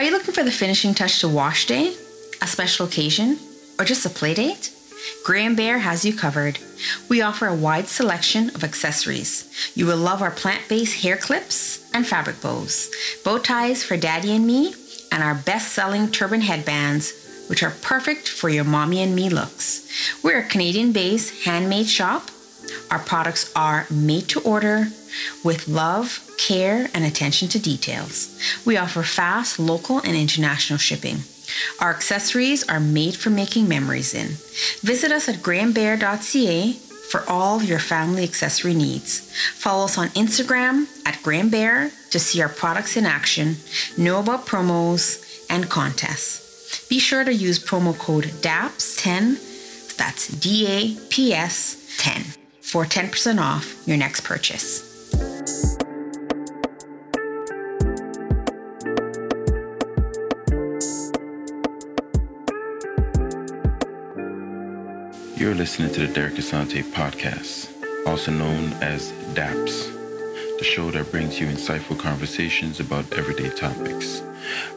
Are you looking for the finishing touch to wash day, a special occasion, or just a play date? Gray and Bear has you covered. We offer a wide selection of accessories. You will love our plant based hair clips and fabric bows, bow ties for daddy and me, and our best selling turban headbands, which are perfect for your mommy and me looks. We're a Canadian based handmade shop. Our products are made to order with love, care, and attention to details. We offer fast local and international shipping. Our accessories are made for making memories in. Visit us at grahambear.ca for all your family accessory needs. Follow us on Instagram at Graham Bear to see our products in action, know about promos and contests. Be sure to use promo code DAPS10, that's D A P S 10, for 10% off your next purchase. You're listening to the Derek Asante podcast, also known as DAPS, the show that brings you insightful conversations about everyday topics.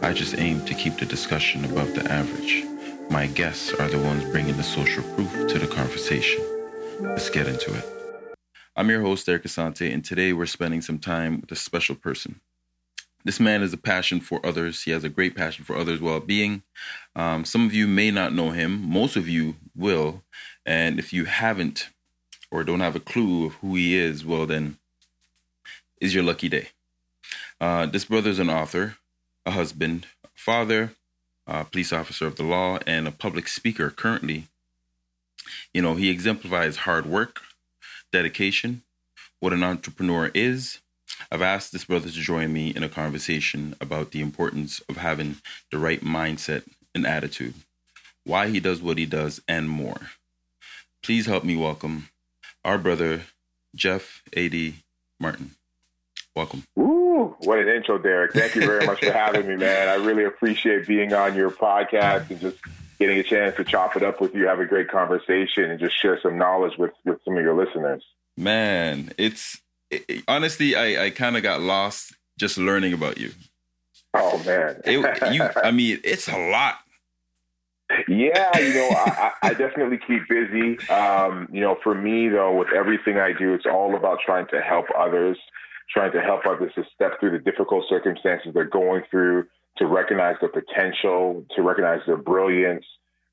I just aim to keep the discussion above the average. My guests are the ones bringing the social proof to the conversation. Let's get into it. I'm your host, Derek Asante, and today we're spending some time with a special person. This man has a passion for others. He has a great passion for others' well being. Um, some of you may not know him, most of you will. And if you haven't or don't have a clue of who he is, well, then is your lucky day. Uh, this brother is an author, a husband, a father, a police officer of the law, and a public speaker currently. You know, he exemplifies hard work, dedication, what an entrepreneur is, I've asked this brother to join me in a conversation about the importance of having the right mindset and attitude, why he does what he does, and more. Please help me welcome our brother, Jeff A.D. Martin. Welcome. Ooh, what an intro, Derek. Thank you very much for having me, man. I really appreciate being on your podcast and just getting a chance to chop it up with you, have a great conversation, and just share some knowledge with, with some of your listeners. Man, it's it, honestly, I, I kind of got lost just learning about you. Oh man, it, you, I mean, it's a lot. Yeah, you know, I, I definitely keep busy. Um, you know, for me though, with everything I do, it's all about trying to help others, trying to help others to step through the difficult circumstances they're going through, to recognize their potential, to recognize their brilliance,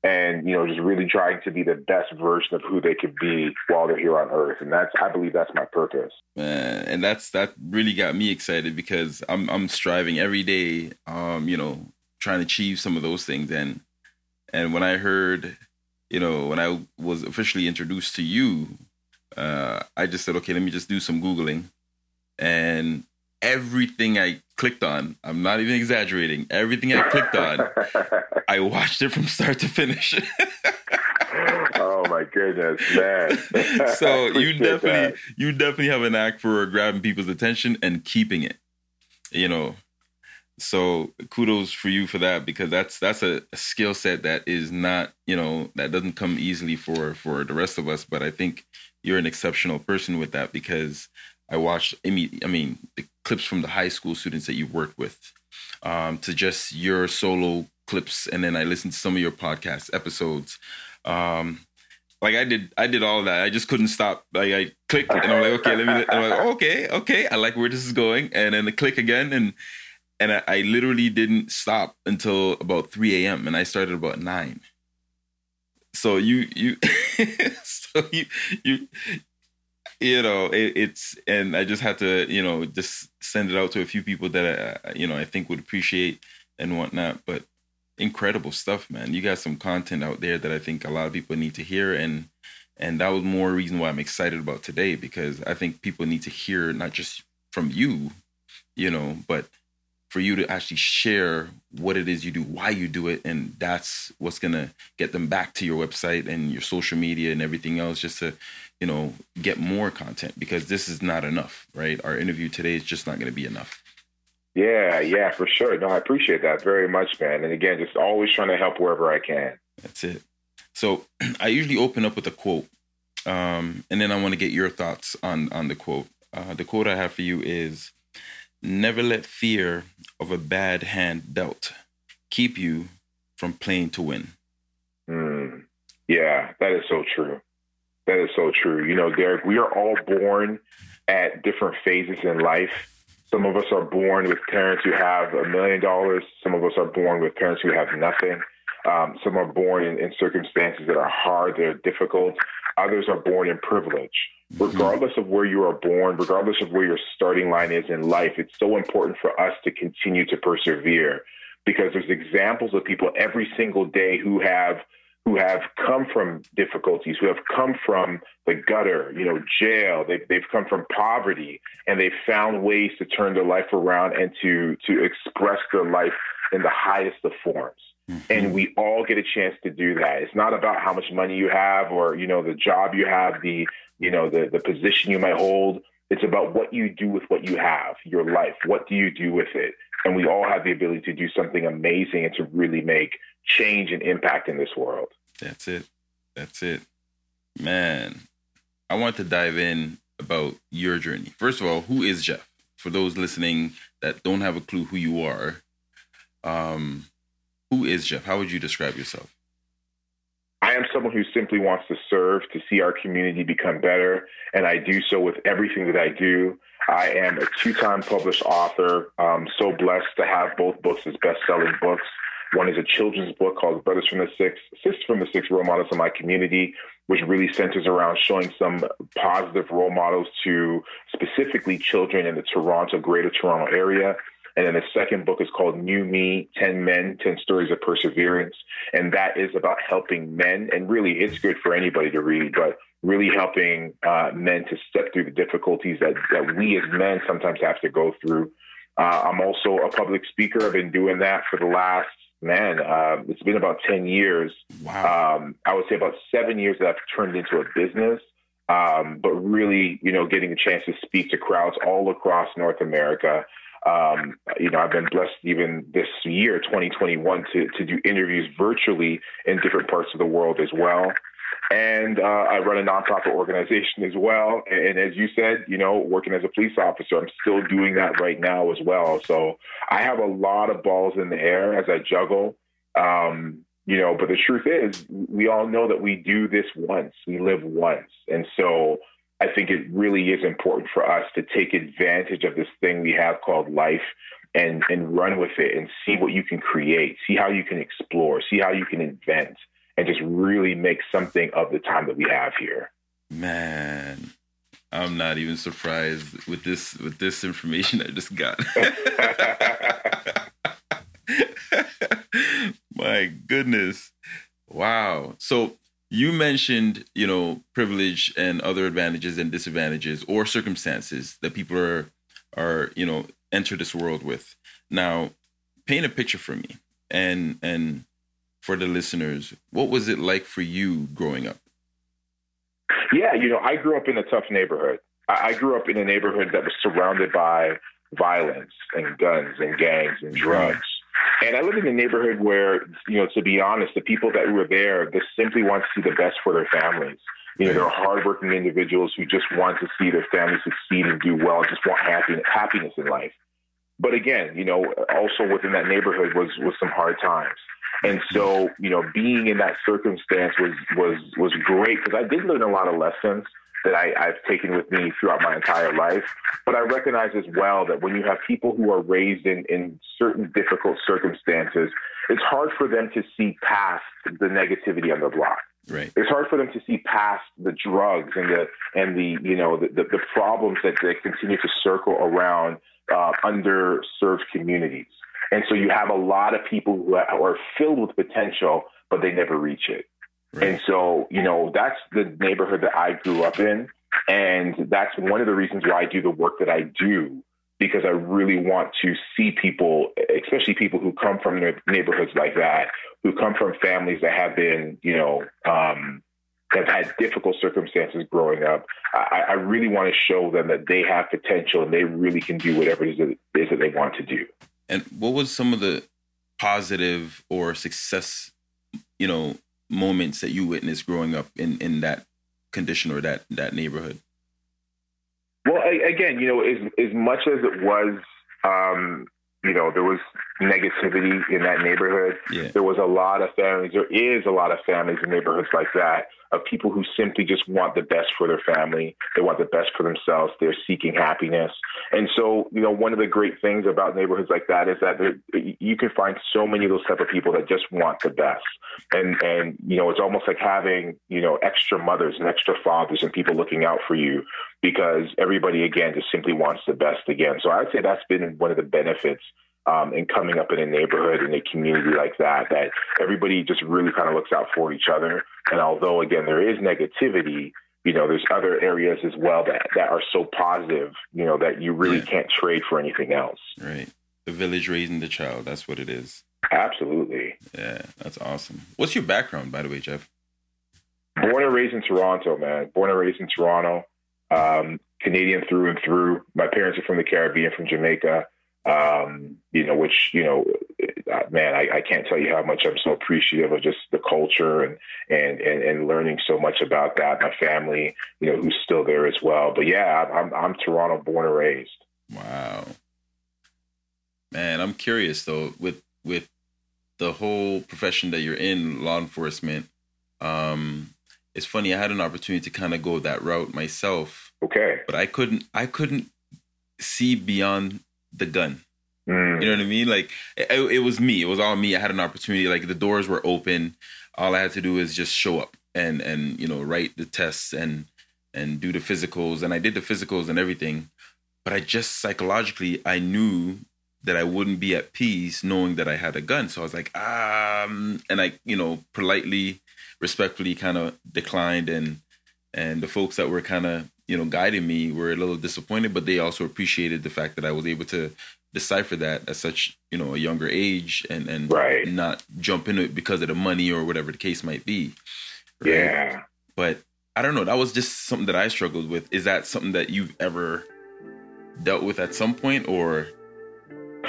and you know just really trying to be the best version of who they could be while they're here on earth. And that's i believe that's my purpose. Man, and that's that really got me excited because i'm i'm striving every day um you know trying to achieve some of those things. And and when i heard you know when i was officially introduced to you uh i just said okay let me just do some googling. And everything I clicked on, I'm not even exaggerating, everything I clicked on, I watched it from start to finish. oh my goodness, man. so you definitely that. you definitely have an act for grabbing people's attention and keeping it. You know. So kudos for you for that because that's that's a, a skill set that is not, you know, that doesn't come easily for for the rest of us, but I think you're an exceptional person with that because I watched I mean I mean the clips from the high school students that you worked with um, to just your solo clips and then i listened to some of your podcast episodes. Um, like i did i did all that. I just couldn't stop. Like i clicked and i'm like okay let me i'm like okay okay i like where this is going. And then the click again and and I, I literally didn't stop until about 3 a.m and i started about 9 so you you so you you you know it, it's and i just had to you know just send it out to a few people that I, you know i think would appreciate and whatnot but incredible stuff man. You got some content out there that i think a lot of people need to hear and and that was more reason why i'm excited about today because i think people need to hear not just from you you know but for you to actually share what it is you do, why you do it, and that's what's gonna get them back to your website and your social media and everything else, just to you know get more content because this is not enough, right? Our interview today is just not gonna be enough. Yeah, yeah, for sure. No, I appreciate that very much, man. And again, just always trying to help wherever I can. That's it. So I usually open up with a quote, um, and then I want to get your thoughts on on the quote. Uh, the quote I have for you is Never let fear of a bad hand dealt keep you from playing to win? Mm, yeah, that is so true. That is so true. You know, Derek, we are all born at different phases in life. Some of us are born with parents who have a million dollars. Some of us are born with parents who have nothing. Um, some are born in, in, circumstances that are hard, that are difficult. Others are born in privilege. Regardless of where you are born, regardless of where your starting line is in life, it's so important for us to continue to persevere because there's examples of people every single day who have who have come from difficulties, who have come from the gutter, you know, jail. They've, they've come from poverty, and they've found ways to turn their life around and to to express their life in the highest of forms. Mm-hmm. And we all get a chance to do that. It's not about how much money you have or, you know, the job you have, the, you know, the, the position you might hold. It's about what you do with what you have, your life. What do you do with it? And we all have the ability to do something amazing and to really make change and impact in this world. That's it. That's it. Man, I want to dive in about your journey. First of all, who is Jeff? For those listening that don't have a clue who you are, um, who is Jeff? How would you describe yourself? I am someone who simply wants to serve, to see our community become better, and I do so with everything that I do. I am a two time published author. I'm so blessed to have both books as best selling books. One is a children's book called Brothers from the Six, Sisters from the Six Role Models of My Community, which really centers around showing some positive role models to specifically children in the Toronto, Greater Toronto area. And then the second book is called New Me 10 Men, 10 Stories of Perseverance. And that is about helping men. And really, it's good for anybody to read, but really helping uh, men to step through the difficulties that, that we as men sometimes have to go through. Uh, I'm also a public speaker. I've been doing that for the last, man, uh, it's been about 10 years. Wow. Um, I would say about seven years that I've turned into a business. Um, but really, you know, getting a chance to speak to crowds all across North America. Um, you know, I've been blessed even this year, 2021, to, to do interviews virtually in different parts of the world as well. And uh, I run a nonprofit organization as well. And, as you said, you know, working as a police officer, I'm still doing that right now as well. So I have a lot of balls in the air as I juggle. Um, you know, but the truth is, we all know that we do this once, we live once. And so I think it really is important for us to take advantage of this thing we have called life and and run with it and see what you can create, see how you can explore, see how you can invent, and just really make something of the time that we have here. Man, I'm not even surprised with this with this information I just got. My goodness. Wow. So you mentioned you know privilege and other advantages and disadvantages or circumstances that people are are you know enter this world with now paint a picture for me and and for the listeners what was it like for you growing up yeah you know i grew up in a tough neighborhood i grew up in a neighborhood that was surrounded by violence and guns and gangs and drugs and I live in a neighborhood where, you know, to be honest, the people that were there, they simply want to see the best for their families. You know, they're hardworking individuals who just want to see their family succeed and do well, just want happiness, happiness in life. But again, you know, also within that neighborhood was was some hard times. And so, you know, being in that circumstance was was was great because I did learn a lot of lessons that I, I've taken with me throughout my entire life. But I recognize as well that when you have people who are raised in, in certain difficult circumstances, it's hard for them to see past the negativity on the block. Right. It's hard for them to see past the drugs and the and the you know the, the, the problems that, that continue to circle around uh, underserved communities. And so you have a lot of people who are filled with potential, but they never reach it. Right. And so, you know, that's the neighborhood that I grew up in. And that's one of the reasons why I do the work that I do, because I really want to see people, especially people who come from neighborhoods like that, who come from families that have been, you know, um, have had difficult circumstances growing up. I, I, really want to show them that they have potential and they really can do whatever it is that they want to do. And what was some of the positive or success, you know, moments that you witnessed growing up in in that condition or that that neighborhood? Well, again, you know, as as much as it was, um, you know, there was negativity in that neighborhood. Yeah. There was a lot of families, there is a lot of families in neighborhoods like that of people who simply just want the best for their family. They want the best for themselves. They're seeking happiness. And so, you know, one of the great things about neighborhoods like that is that you can find so many of those type of people that just want the best. And, and, you know, it's almost like having, you know, extra mothers and extra fathers and people looking out for you because everybody, again, just simply wants the best again. So I'd say that's been one of the benefits um, and coming up in a neighborhood in a community like that, that everybody just really kind of looks out for each other. And although again there is negativity, you know, there's other areas as well that that are so positive, you know, that you really yeah. can't trade for anything else. Right. The village raising the child. That's what it is. Absolutely. Yeah, that's awesome. What's your background, by the way, Jeff? Born and raised in Toronto, man. Born and raised in Toronto. Um, Canadian through and through. My parents are from the Caribbean, from Jamaica um, you know, which, you know, uh, man, I, I, can't tell you how much I'm so appreciative of just the culture and, and, and, and, learning so much about that. My family, you know, who's still there as well. But yeah, I'm, I'm Toronto born and raised. Wow. Man, I'm curious though, with, with the whole profession that you're in, law enforcement, um, it's funny. I had an opportunity to kind of go that route myself. Okay. But I couldn't, I couldn't see beyond the gun. Mm. You know what I mean? Like it, it, was me. It was all me. I had an opportunity. Like the doors were open. All I had to do is just show up and and you know write the tests and and do the physicals. And I did the physicals and everything. But I just psychologically I knew that I wouldn't be at peace knowing that I had a gun. So I was like, um, and I you know politely, respectfully kind of declined and and the folks that were kind of you know guiding me were a little disappointed but they also appreciated the fact that i was able to decipher that at such you know a younger age and and right. not jump into it because of the money or whatever the case might be right? yeah but i don't know that was just something that i struggled with is that something that you've ever dealt with at some point or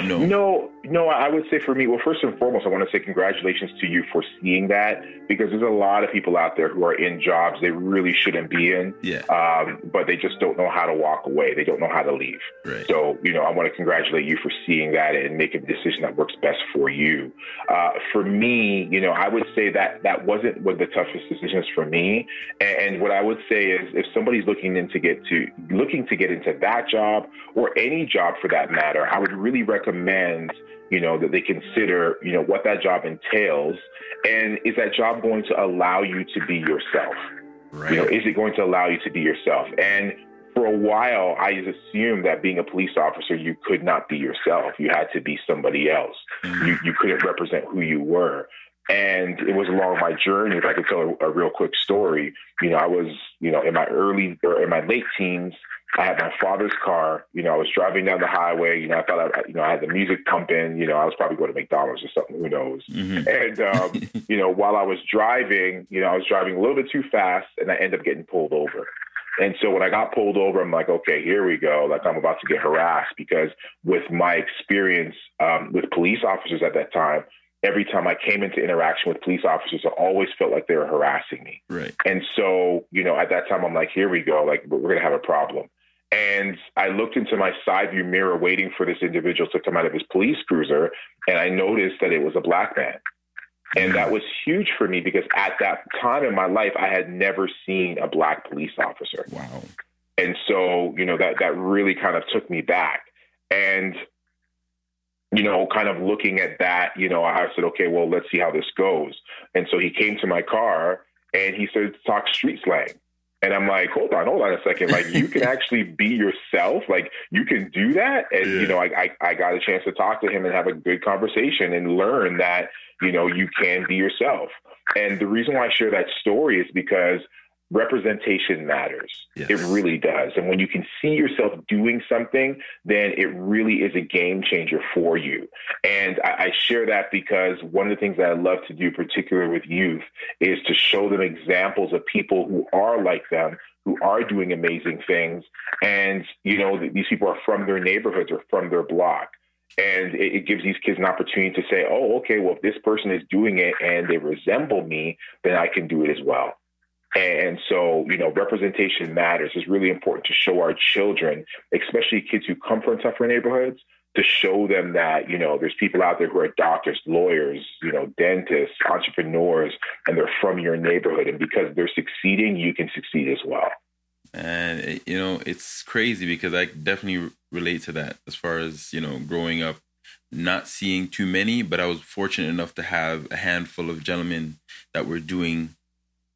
no. No, no, I would say for me, well, first and foremost, I want to say congratulations to you for seeing that because there's a lot of people out there who are in jobs they really shouldn't be in. Yeah. Um, but they just don't know how to walk away. They don't know how to leave. Right. So, you know, I want to congratulate you for seeing that and making a decision that works best for you. Uh, for me, you know, I would say that that wasn't one of the toughest decisions for me. And, and what I would say is if somebody's looking in to get to looking to get into that job or any job for that matter, I would really recommend you know, that they consider, you know, what that job entails. And is that job going to allow you to be yourself? Right. You know, is it going to allow you to be yourself? And for a while, I assumed that being a police officer, you could not be yourself. You had to be somebody else. Mm-hmm. You, you couldn't represent who you were. And it was along my journey, if I could tell a, a real quick story, you know, I was, you know, in my early or in my late teens, I had my father's car. You know, I was driving down the highway. You know, I thought I, you know, I had the music pumping. You know, I was probably going to McDonald's or something. Who knows? Mm-hmm. And um, you know, while I was driving, you know, I was driving a little bit too fast, and I ended up getting pulled over. And so when I got pulled over, I'm like, okay, here we go. Like I'm about to get harassed because with my experience um, with police officers at that time, every time I came into interaction with police officers, I always felt like they were harassing me. Right. And so, you know, at that time, I'm like, here we go. Like we're going to have a problem. And I looked into my side view mirror waiting for this individual to come out of his police cruiser, and I noticed that it was a black man. And that was huge for me because at that time in my life, I had never seen a black police officer. Wow. And so, you know, that, that really kind of took me back. And, you know, kind of looking at that, you know, I said, okay, well, let's see how this goes. And so he came to my car and he started to talk street slang. And I'm like, hold on, hold on a second. Like, you can actually be yourself. Like, you can do that. And, yeah. you know, I, I, I got a chance to talk to him and have a good conversation and learn that, you know, you can be yourself. And the reason why I share that story is because representation matters. Yes. It really does. And when you can see yourself doing something, then it really is a game changer for you. And I, I, share that because one of the things that I love to do, particularly with youth, is to show them examples of people who are like them, who are doing amazing things. And, you know, these people are from their neighborhoods or from their block. And it, it gives these kids an opportunity to say, oh, okay, well, if this person is doing it and they resemble me, then I can do it as well. And so, you know, representation matters. It's really important to show our children, especially kids who come from tougher neighborhoods, to show them that you know there's people out there who are doctors, lawyers, you know, dentists, entrepreneurs, and they're from your neighborhood, and because they're succeeding, you can succeed as well. And eh, you know, it's crazy because I definitely relate to that as far as you know, growing up, not seeing too many, but I was fortunate enough to have a handful of gentlemen that were doing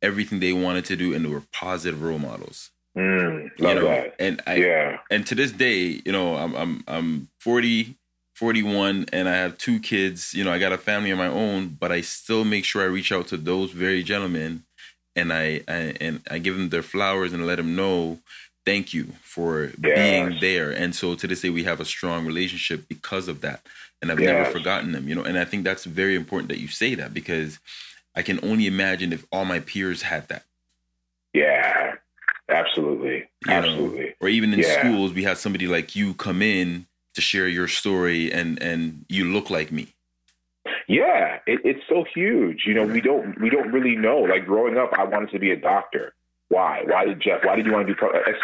everything they wanted to do, and they were positive role models. Mm, love you know, that. and I, Yeah. and to this day, you know, I'm I'm I'm 40, 41, and I have two kids. You know, I got a family of my own, but I still make sure I reach out to those very gentlemen, and I, I and I give them their flowers and let them know thank you for being there. And so to this day, we have a strong relationship because of that, and I've never forgotten them. You know, and I think that's very important that you say that because I can only imagine if all my peers had that. Yeah. Absolutely. you know, Absolutely. or even in Yeah. schools we have somebody like you come in to share your story and and you look like me Yeah, it, it's so huge. You know, we don't we don't really know. Like growing up, I wanted to be a doctor. Why? Why did Jeff? Why did you want to be?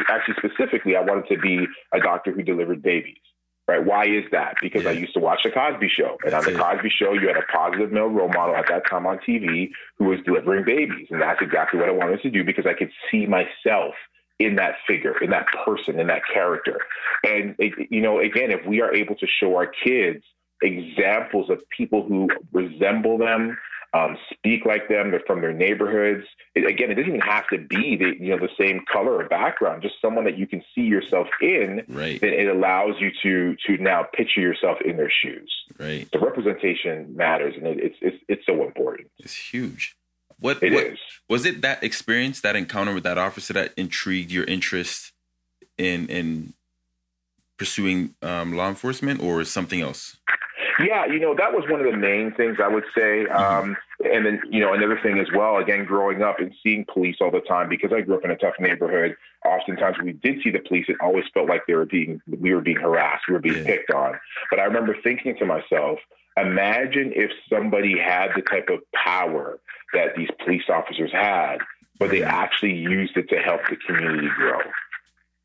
Actually, specifically, I wanted to be a doctor who delivered babies. Right? Why is that? Because I used to watch the Cosby Show, and on the it. Cosby Show, you had a positive male role model at that time on TV who was delivering babies, and that's exactly what I wanted to do because I could see myself in that figure, in that person, in that character. And it, you know, again, if we are able to show our kids examples of people who resemble them, um, speak like them, they're from their neighborhoods. It, again, it doesn't even have to be the you know the same color or background, just someone that you can see yourself in. right Then it allows you to to now picture yourself in their shoes. right The representation matters, and it, it's it's it's so important. it's huge what, It what is. was it that experience that encounter with that officer that intrigued your interest in in pursuing um, law enforcement or something else Yeah, you know, that was one of the main things I would say. Um, and then, you know, another thing as well, again, growing up and seeing police all the time, because I grew up in a tough neighborhood, oftentimes we did see the police, it always felt like they were being, we were being harassed, we were being picked on. But I remember thinking to myself, imagine if somebody had the type of power that these police officers had, but they actually used it to help the community grow.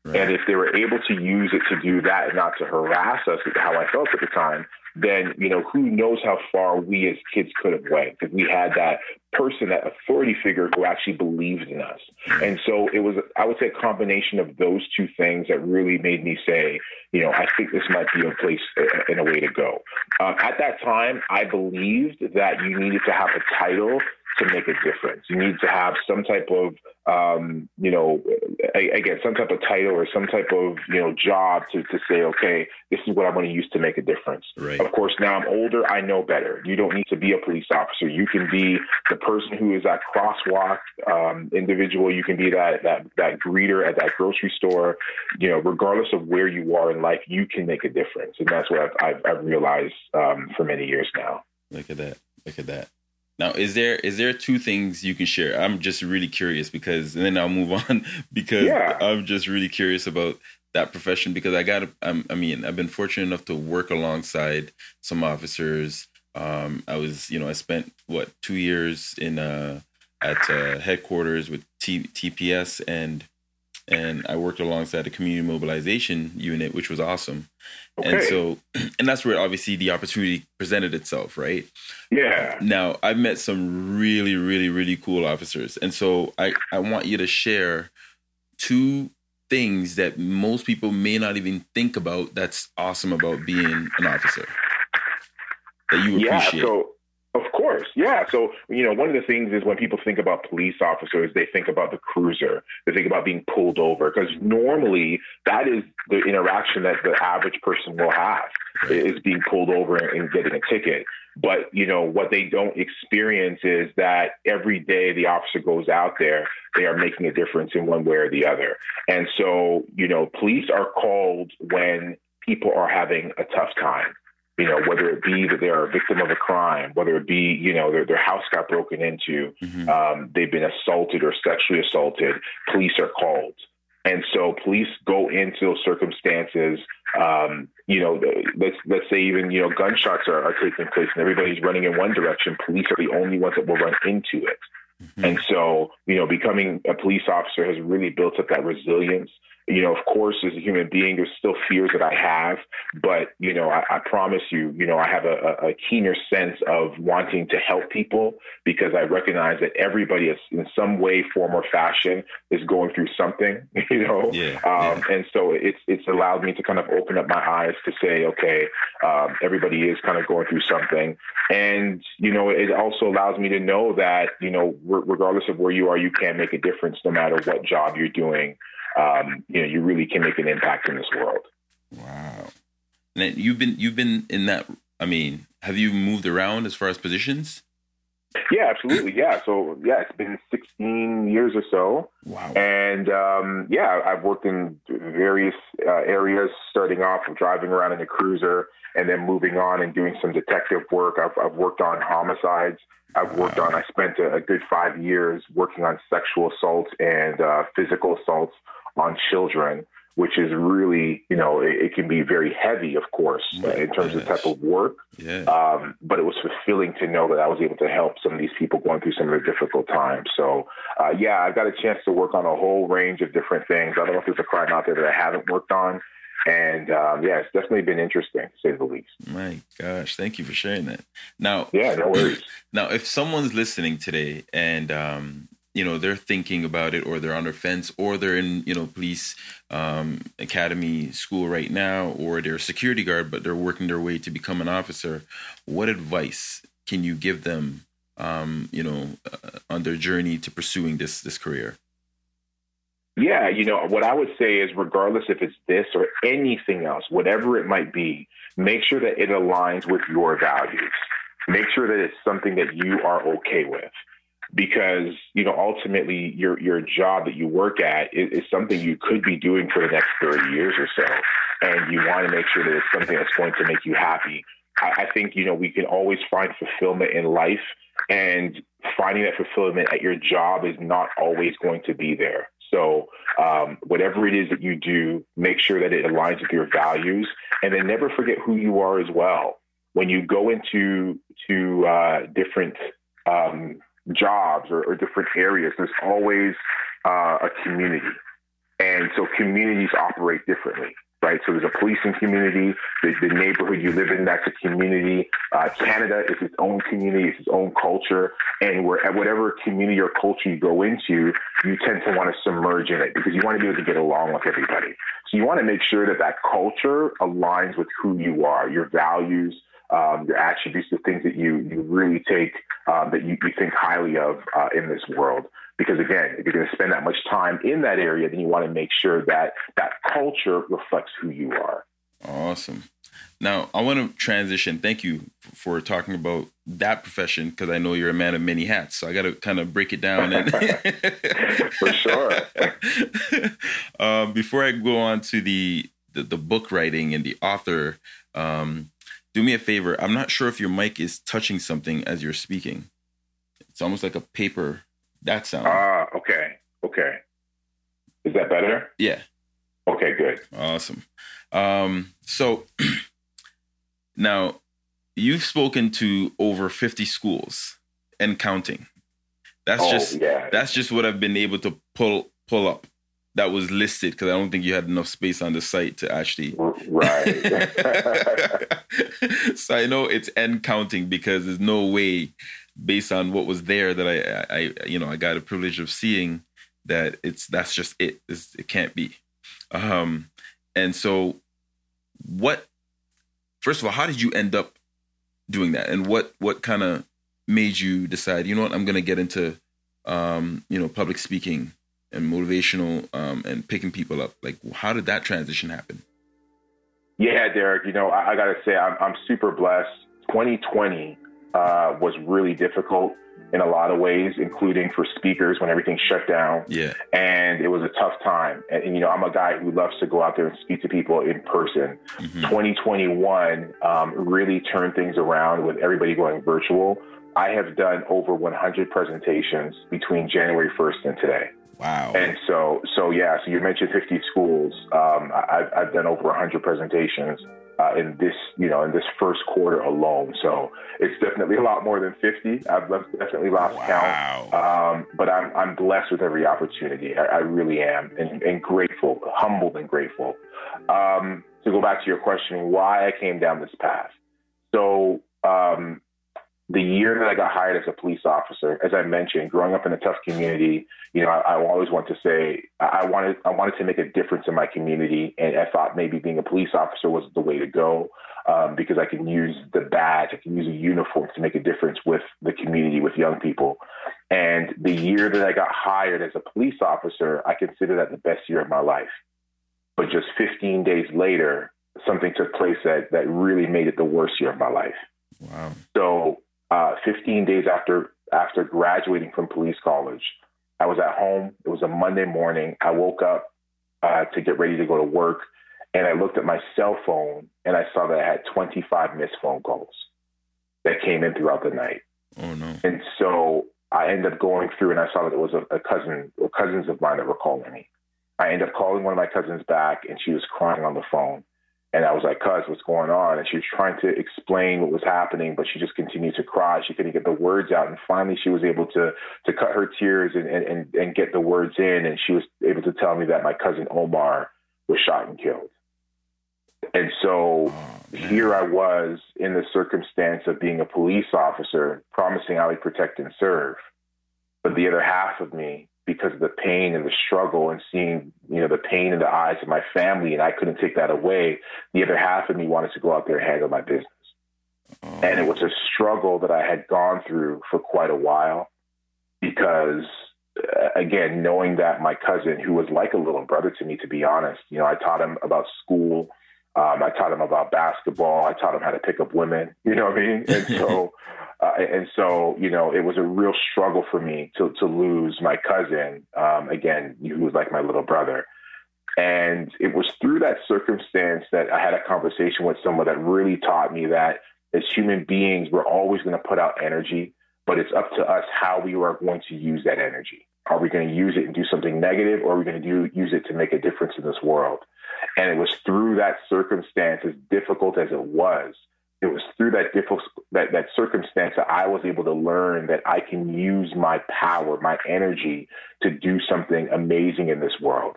right And if they were able to use it to do that and not to harass us, how I felt at the time, then you know who knows how far we as kids could have went because we had that person, that authority figure who actually believed in us. And so it was, I would say, a combination of those two things that really made me say, you know, I think this might be a place and a way to go. Um, at that time, I believed that you needed to have a title to make a difference. You need to have some type of, um, you know, again, some type of title or some type of, you know, job to, to say, okay, this is what I'm going to use to make a difference. right Of course, now I'm older. I know better. You don't need to be a police officer. You can be the person who is that crosswalk um, individual. You can be that that that greeter at that grocery store. You know, regardless of where you are in life, you can make a difference, and that's what I've, I've, I've realized um, for many years now. Look at that. Look at that. Now, is there is there two things you can share? I'm just really curious because, and then I'll move on because Yeah. I'm just really curious about that profession because I got. I'm, I mean, I've been fortunate enough to work alongside some officers. Um, I was, you know, I spent what two years in uh, at uh, headquarters with T- TPS and and I worked alongside the community mobilization unit, which was awesome. Okay. And so, and that's where obviously the opportunity presented itself, right? Yeah. Now, I've met some really, really, really cool officers. And so I, I want you to share two things that most people may not even think about that's awesome about being an officer that you Yeah. appreciate. So, of course, yeah. So, you know, one of the things is when people think about police officers, they think about the cruiser. They think about being pulled over because normally that is the interaction that the average person will have is being pulled over and getting a ticket. But you know what they don't experience is that every day the officer goes out there, they are making a difference in one way or the other. And so, you know, police are called when people are having a tough time you know, whether it be that they're a victim of a crime, whether it be, you know, their, their house got broken into, Mhm. um, they've been assaulted or sexually assaulted, police are called. And so police go into those circumstances. Um, you know, let's let's say even you know gunshots are, are taking place and everybody's running in one direction. Police are the only ones that will run into it. Mhm. And so, you know, becoming a police officer has really built up that resilience. You know, of course, as a human being, there's still fears that I have, but you know, I, I promise you, you know, I have a, a, keener sense of wanting to help people because I recognize that everybody is in some way, form, or fashion is going through something, you know, yeah, um, yeah. and so it's it's allowed me to kind of open up my eyes to say, okay, um, everybody is kind of going through something, and you know, it also allows me to know that you know, regardless of where you are, you can make a difference no matter what job you're doing um, you know, you really can make an impact in this world. Wow. And you've been you've been in that. I mean, have you moved around as far as positions? Yeah, absolutely. Yeah. So yeah, it's been 16 years or so. Wow. And um, yeah, I've worked in various uh, areas, starting off driving around in a cruiser, and then moving on and doing some detective work. I've, I've worked on homicides. I've worked wow. on. I spent a, a, good five years working on sexual assaults and uh, physical assaults on children, which is really, you know, it, it can be very heavy, of course, uh, in terms yes. of the type of work. Yeah. Um, but it was fulfilling to know that I was able to help some of these people going through some of the difficult times. So, uh, yeah, I've got a chance to work on a whole range of different things. I don't know if there's a crime out there that I haven't worked on. And um, yeah, it's definitely been interesting to say the least. My gosh, thank you for sharing that. Now, yeah, no worries. Now, if someone's listening today and um, you know they're thinking about it or they're on the fence or they're in you know police um, academy school right now or they're a security guard but they're working their way to become an officer. What advice can you give them um, you know uh, on their journey to pursuing this this career? Yeah you know what i would say is regardless if it's this or anything else whatever it might be make sure that it aligns with your values. Make sure that it's something that you are okay with because you know ultimately your your job that you work at is, is, something you could be doing for the next 30 years or so and you want to make sure that it's something that's going to make you happy. I, I think you know we can always find fulfillment in life and finding that fulfillment at your job is not always going to be there. So um, whatever it is that you do make sure that it aligns with your values and then never forget who you are as well. When you go into to uh, different um, jobs or, or different areas, there's always uh, a community. And so communities operate differently, right? So there's a policing community, the, the neighborhood you live in, that's a community. Uh, Canada is its own community, it's its own culture. And where, whatever community or culture you go into, you tend to want to submerge in it because you want to be able to get along with everybody. So you want to make sure that that culture aligns with who you are, your values, um, your attributes, the things that you you really take um, that you, you think highly of uh, in this world. Because again, if you're going to spend that much time in that area, then you want to make sure that that culture reflects who you are. Awesome. Now, I want to transition. Thank you for talking about that profession because I know you're a man of many hats. So I got to kind of break it down. And for sure. um, before I go on to the, the, the book writing and the author, um, do me a favor. I'm not sure if your mic is touching something as you're speaking. It's almost like a paper. That sound. Ah, uh, okay. Okay. Is that better? Yeah. Okay, good. Awesome. Um, so now you've spoken to over 50 schools and counting. That's oh, just yeah. that's just what I've been able to pull pull up that was listed because I don't think you had enough space on the site to actually. Right. so I know it's end counting because there's no way, based on what was there, that I, I, you know, I got a privilege of seeing that it's that's just it. It's, it can't be. Um, and so, what? First of all, how did you end up doing that, and what what kind of made you decide? You know what? I'm going to get into, um, you know, public speaking and motivational um, and picking people up. Like, how did that transition happen? Yeah, Derek. You know, I, I got to say, I'm, I'm, super blessed. 2020 uh, was really difficult in a lot of ways, including for speakers when everything shut down. Yeah. And it was a tough time. And, and you know, I'm a guy who loves to go out there and speak to people in person. Mm-hmm. 2021 um, really turned things around with everybody going virtual. I have done over 100 presentations between January 1st and today. Wow. And so, so yeah, so you mentioned 50 schools. Um, I've, I've done over 100 presentations. uh, in this, you know, in this first quarter alone. So it's definitely a lot more than 50. I've definitely lost wow. count. Um, but I'm, I'm blessed with every opportunity. I, I really am, and, and, grateful, humbled and grateful. Um, to go back to your question, why I came down this path. So um, the year that I got hired as a police officer, as I mentioned, growing up in a tough community, you know, I, I always want to say I wanted I wanted to make a difference in my community, and I thought maybe being a police officer was the way to go um, because I can use the badge, I can use a uniform to make a difference with the community, with young people. And the year that I got hired as a police officer, I consider that the best year of my life. But just 15 days later, something took place that that really made it the worst year of my life. Wow. So uh, 15 days after after graduating from police college. I was at home. It was a Monday morning. I woke up uh, to get ready to go to work, and I looked at my cell phone and I saw that I had 25 missed phone calls that came in throughout the night. Oh no! And so I ended up going through, and I saw that it was a, a cousin or cousins of mine that were calling me. I ended up calling one of my cousins back, and she was crying on the phone. And I was like, cuz, what's going on? And she was trying to explain what was happening, but she just continued to cry. She couldn't get the words out. And finally she was able to to cut her tears and, and, and get the words in. And she was able to tell me that my cousin Omar was shot and killed. And so oh, here I was in the circumstance of being a police officer, promising I would protect and serve. But the other half of me because of the pain and the struggle and seeing, you know, the pain in the eyes of my family, and I couldn't take that away. The other half of me wanted to go out there and handle my business. Oh. And it was a struggle that I had gone through for quite a while because, uh, again, knowing that my cousin, who was like a little brother to me, to be honest, you know, I taught him about school. Um, I taught him about basketball. I taught him how to pick up women. You know what I mean? And so, uh, and so, you know, it was a real struggle for me to, to lose my cousin, um, again, who was like my little brother. And it was through that circumstance that I had a conversation with someone that really taught me that as human beings, we're always going to put out energy, but it's up to us how we are going to use that energy. Are we going to use it and do something negative, or are we going to do, use it to make a difference in this world? And it was through that circumstance, as difficult as it was, it was through that difficult that, that circumstance that I was able to learn that I can use my power, my energy to do something amazing in this world.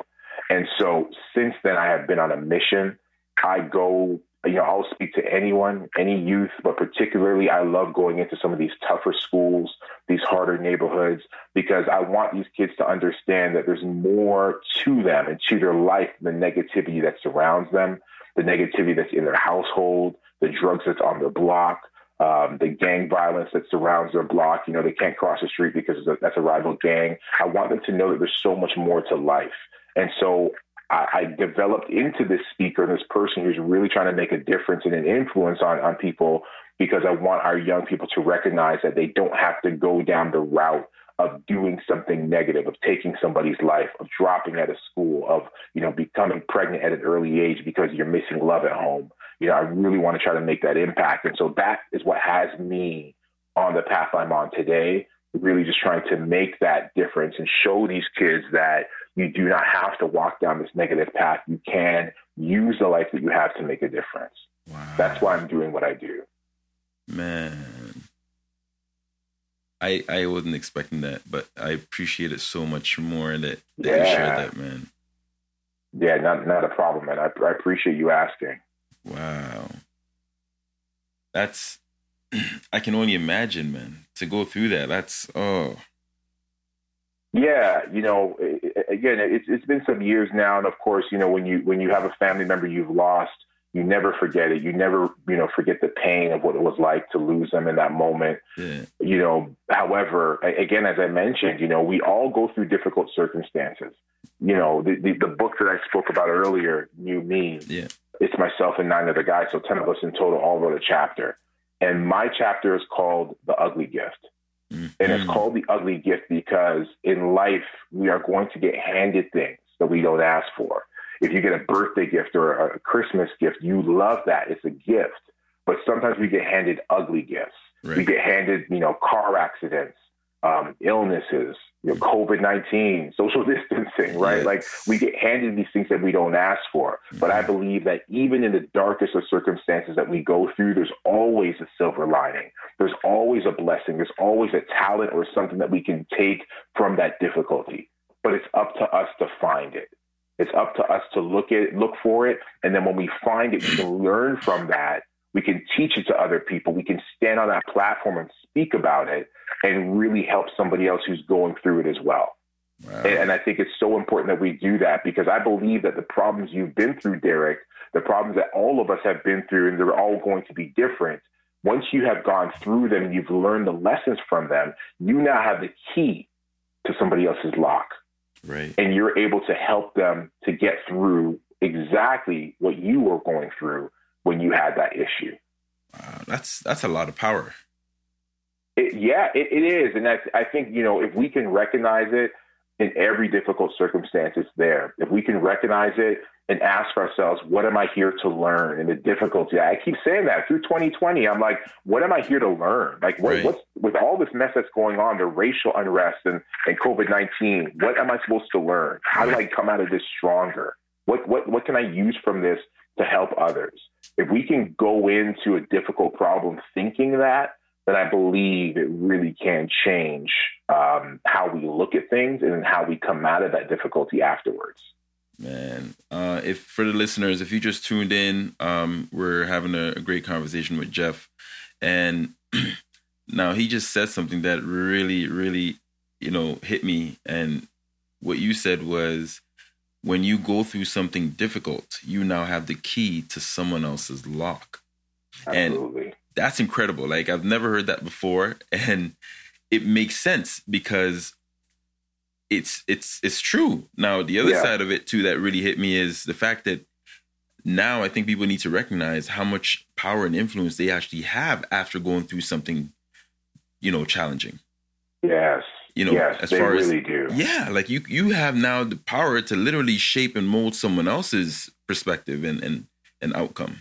And so since then I have been on a mission. I go, you know, I'll speak to anyone, any youth, but particularly I love going into some of these tougher schools, these harder neighborhoods, because I want these kids to understand that there's more to them and to their life than the negativity that surrounds them, the negativity that's in their household, the drugs that's on their block, um, the gang violence that surrounds their block. You know, they can't cross the street because that's a rival gang. I want them to know that there's so much more to life. And so I, I developed into this speaker, this person who's really trying to make a difference and an influence on, on people because I want our young people to recognize that they don't have to go down the route of doing something negative, of taking somebody's life, of dropping out of school, of you know becoming pregnant at an early age because you're missing love at home. You know, I really want to try to make that impact, and so that is what has me on the path I'm on today. Really, just trying to make that difference and show these kids that you do not have to walk down this negative path. You can use the life that you have to make a difference. Wow. That's why I'm doing what I do. Man, I I wasn't expecting that, but I appreciate it so much more that, that yeah. you shared that, man. Yeah, not not a problem, man. I, I appreciate you asking. Wow, that's I can only imagine, man. To go through that, that's oh. Yeah, you know, again, it's it's been some years now, and of course, you know, when you when you have a family member you've lost, you never forget it. You never, you know, forget the pain of what it was like to lose them in that moment. Yeah. You know, however, again, as I mentioned, you know, we all go through difficult circumstances. You know, the, the, the book that I spoke about earlier, New Me, yeah. it's myself and nine other guys. So 10 of us in total all wrote a chapter. And my chapter is called The Ugly Gift. Mm-hmm. And it's called The Ugly Gift because in life, we are going to get handed things that we don't ask for if you get a birthday gift or a Christmas gift, you love that. It's a gift. But sometimes we get handed ugly gifts. Right. We get handed, you know, car accidents, um, illnesses, you know, COVID 19, social distancing, right? Like we get handed these things that we don't ask for. Mm-hmm. But I mm-hmm. believe that even in the darkest of circumstances that we go through, there's always a silver lining. There's always a blessing. There's always a talent or something that we can take from that difficulty. But it's up to us to find it. It's up to us to look at it, look for it, and then when we find it, we can learn from that. We can teach it to other people. We can stand on that platform and speak about it and really help somebody else who's going through it as well. Wow. And, I think it's so important that we do that because I believe that the problems you've been through, Derek, the problems that all of us have been through, and they're all going to be different. Once you have gone through them and you've learned the lessons from them, you now have the key to somebody else's lock. Right. And you're able to help them to get through exactly what you were going through when you had that issue. Wow, that's that's a lot of power. It, yeah, it, it is, and that's, I think you know if we can recognize it in every difficult circumstance, it's there. If we can recognize it and ask ourselves, what am I here to learn? And the difficulty, I keep saying that through 2020. I'm like, what am I here to learn? Like, what, right. what's with all this mess that's going on, the racial unrest and, and COVID 19, what am I supposed to learn? How do I come out of this stronger? What, what, what can I use from this to help others? If we can go into a difficult problem thinking that, then I believe it really can change um, how we look at things and how we come out of that difficulty afterwards. Man, uh, if for the listeners, if you just tuned in, um, we're having a, a, great conversation with Jeff, and now he just said something that really, really, you know, hit me. And what you said was, when you go through something difficult, you now have the key to someone else's lock. Absolutely. And that's incredible. Like I've never heard that before, and it makes sense because it's it's it's true. Now the other yeah. side of it too that really hit me is the fact that now I think people need to recognize how much power and influence they actually have after going through something, you know, challenging. Yes. You know, yes, as far as really as do. yeah, like you you have now the power to literally shape and mold someone else's perspective and and, and outcome.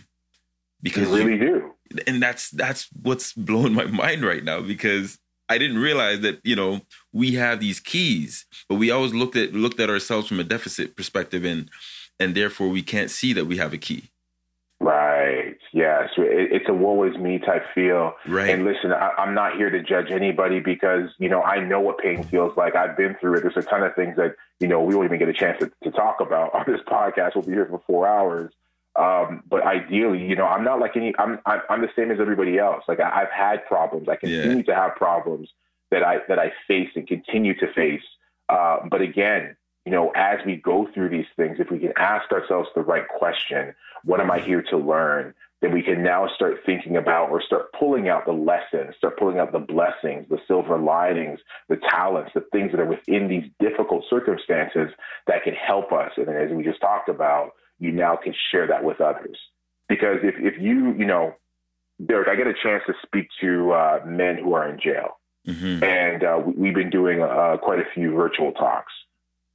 Because you really you, do. And that's that's what's blowing my mind right now because I didn't realize that you know we have these keys, but we always looked at looked at ourselves from a deficit perspective, and and therefore we can't see that we have a key. Right. Yes. It's a woe is me type feel. Right. And listen, I, am not here to judge anybody because, you know, I know what pain feels like. I've been through it. There's a ton of things that, you know, we won't even get a chance to, to talk about on this podcast. We'll be here for four hours. Um, but ideally, you know, I'm not like any, I'm, I'm, I'm the same as everybody else. Like I, have had problems. I continue yeah. to have problems that I, that I face and continue to face. Uh, but again, you know, as we go through these things, if we can ask ourselves the right question, what am I here to learn? Then we can now start thinking about or start pulling out the lessons, start pulling out the blessings, the silver linings, the talents, the things that are within these difficult circumstances that can help us. And as we just talked about, you now can share that with others. Because if, if you, you know, Derek, I get a chance to speak to uh, men who are in jail. Mm-hmm. And uh, we've been doing uh, quite a few virtual talks.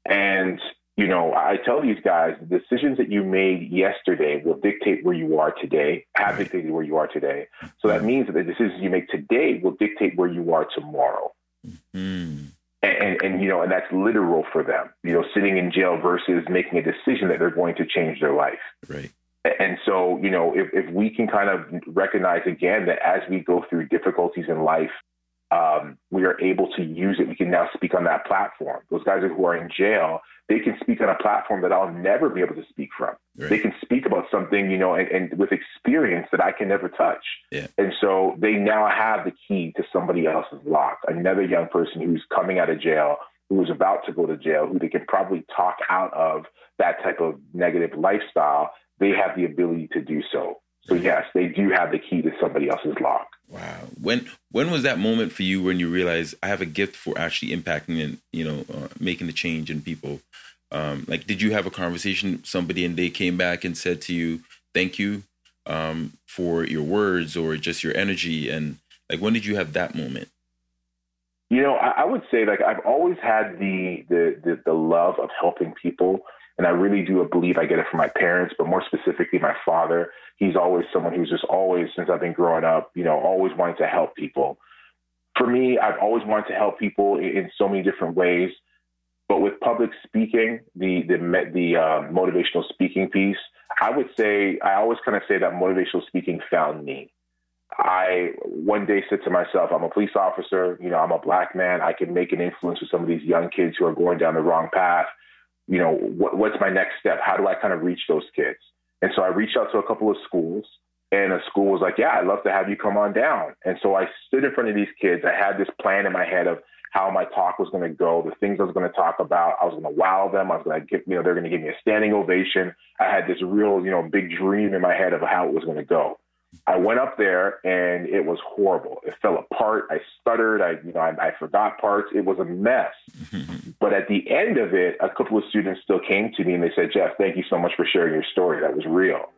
And, you know, I tell these guys the decisions that you made yesterday will dictate where you are today, have dictated where you are today. So that means that the decisions you make today will dictate where you are tomorrow. Mm-hmm and, and you know, and that's literal for them. You know, sitting in jail versus making a decision that they're going to change their life. Right. And so, you know, if, if we can kind of recognize again that as we go through difficulties in life, um, we are able to use it. We can now speak on that platform. Those guys who are in jail, they can speak on a platform that I'll never be able to speak from. Right. They can speak about something, you know, and, and, with experience that I can never touch. Yeah. And so they now have the key to somebody else's lock, another young person who's coming out of jail, who is about to go to jail, who they can probably talk out of that type of negative lifestyle. They have the ability to do so. So yes, they do have the key to somebody else's lock. Wow. When when was that moment for you when you realized I have a gift for actually impacting and you know uh, making a change in people? Um, like, did you have a conversation with somebody and they came back and said to you, "Thank you um, for your words or just your energy"? And like, when did you have that moment? You know, I, I would say like I've always had the, the the the love of helping people, and I really do believe I get it from my parents, but more specifically my father he's always someone who's just always, since I've been growing up, you know, always wanting to help people. for me, I've always wanted to help people in so many different ways. But with public speaking, the the the uh, motivational speaking piece, I would say I always kind of say that motivational speaking found me. I one day said to myself, I'm a police officer. You know, I'm a black man. I can make an influence with some of these young kids who are going down the wrong path. You know, what, what's my next step? How do I kind of reach those kids? And so I reached out to a couple of schools and a school was like, Yeah, I'd love to have you come on down. And so I stood in front of these kids. I had this plan in my head of how my talk was going to go, the things I was going to talk about. I was going to wow them. I was going to give, you know, they're going to give me a standing ovation. I had this real, you know, big dream in my head of how it was going to go. I went up there and it was horrible. It fell apart. I stuttered. I, you know, I, I forgot parts. It was a mess. but at the end of it, a couple of students still came to me and they said, Jeff, thank you so much for sharing your story. That was real.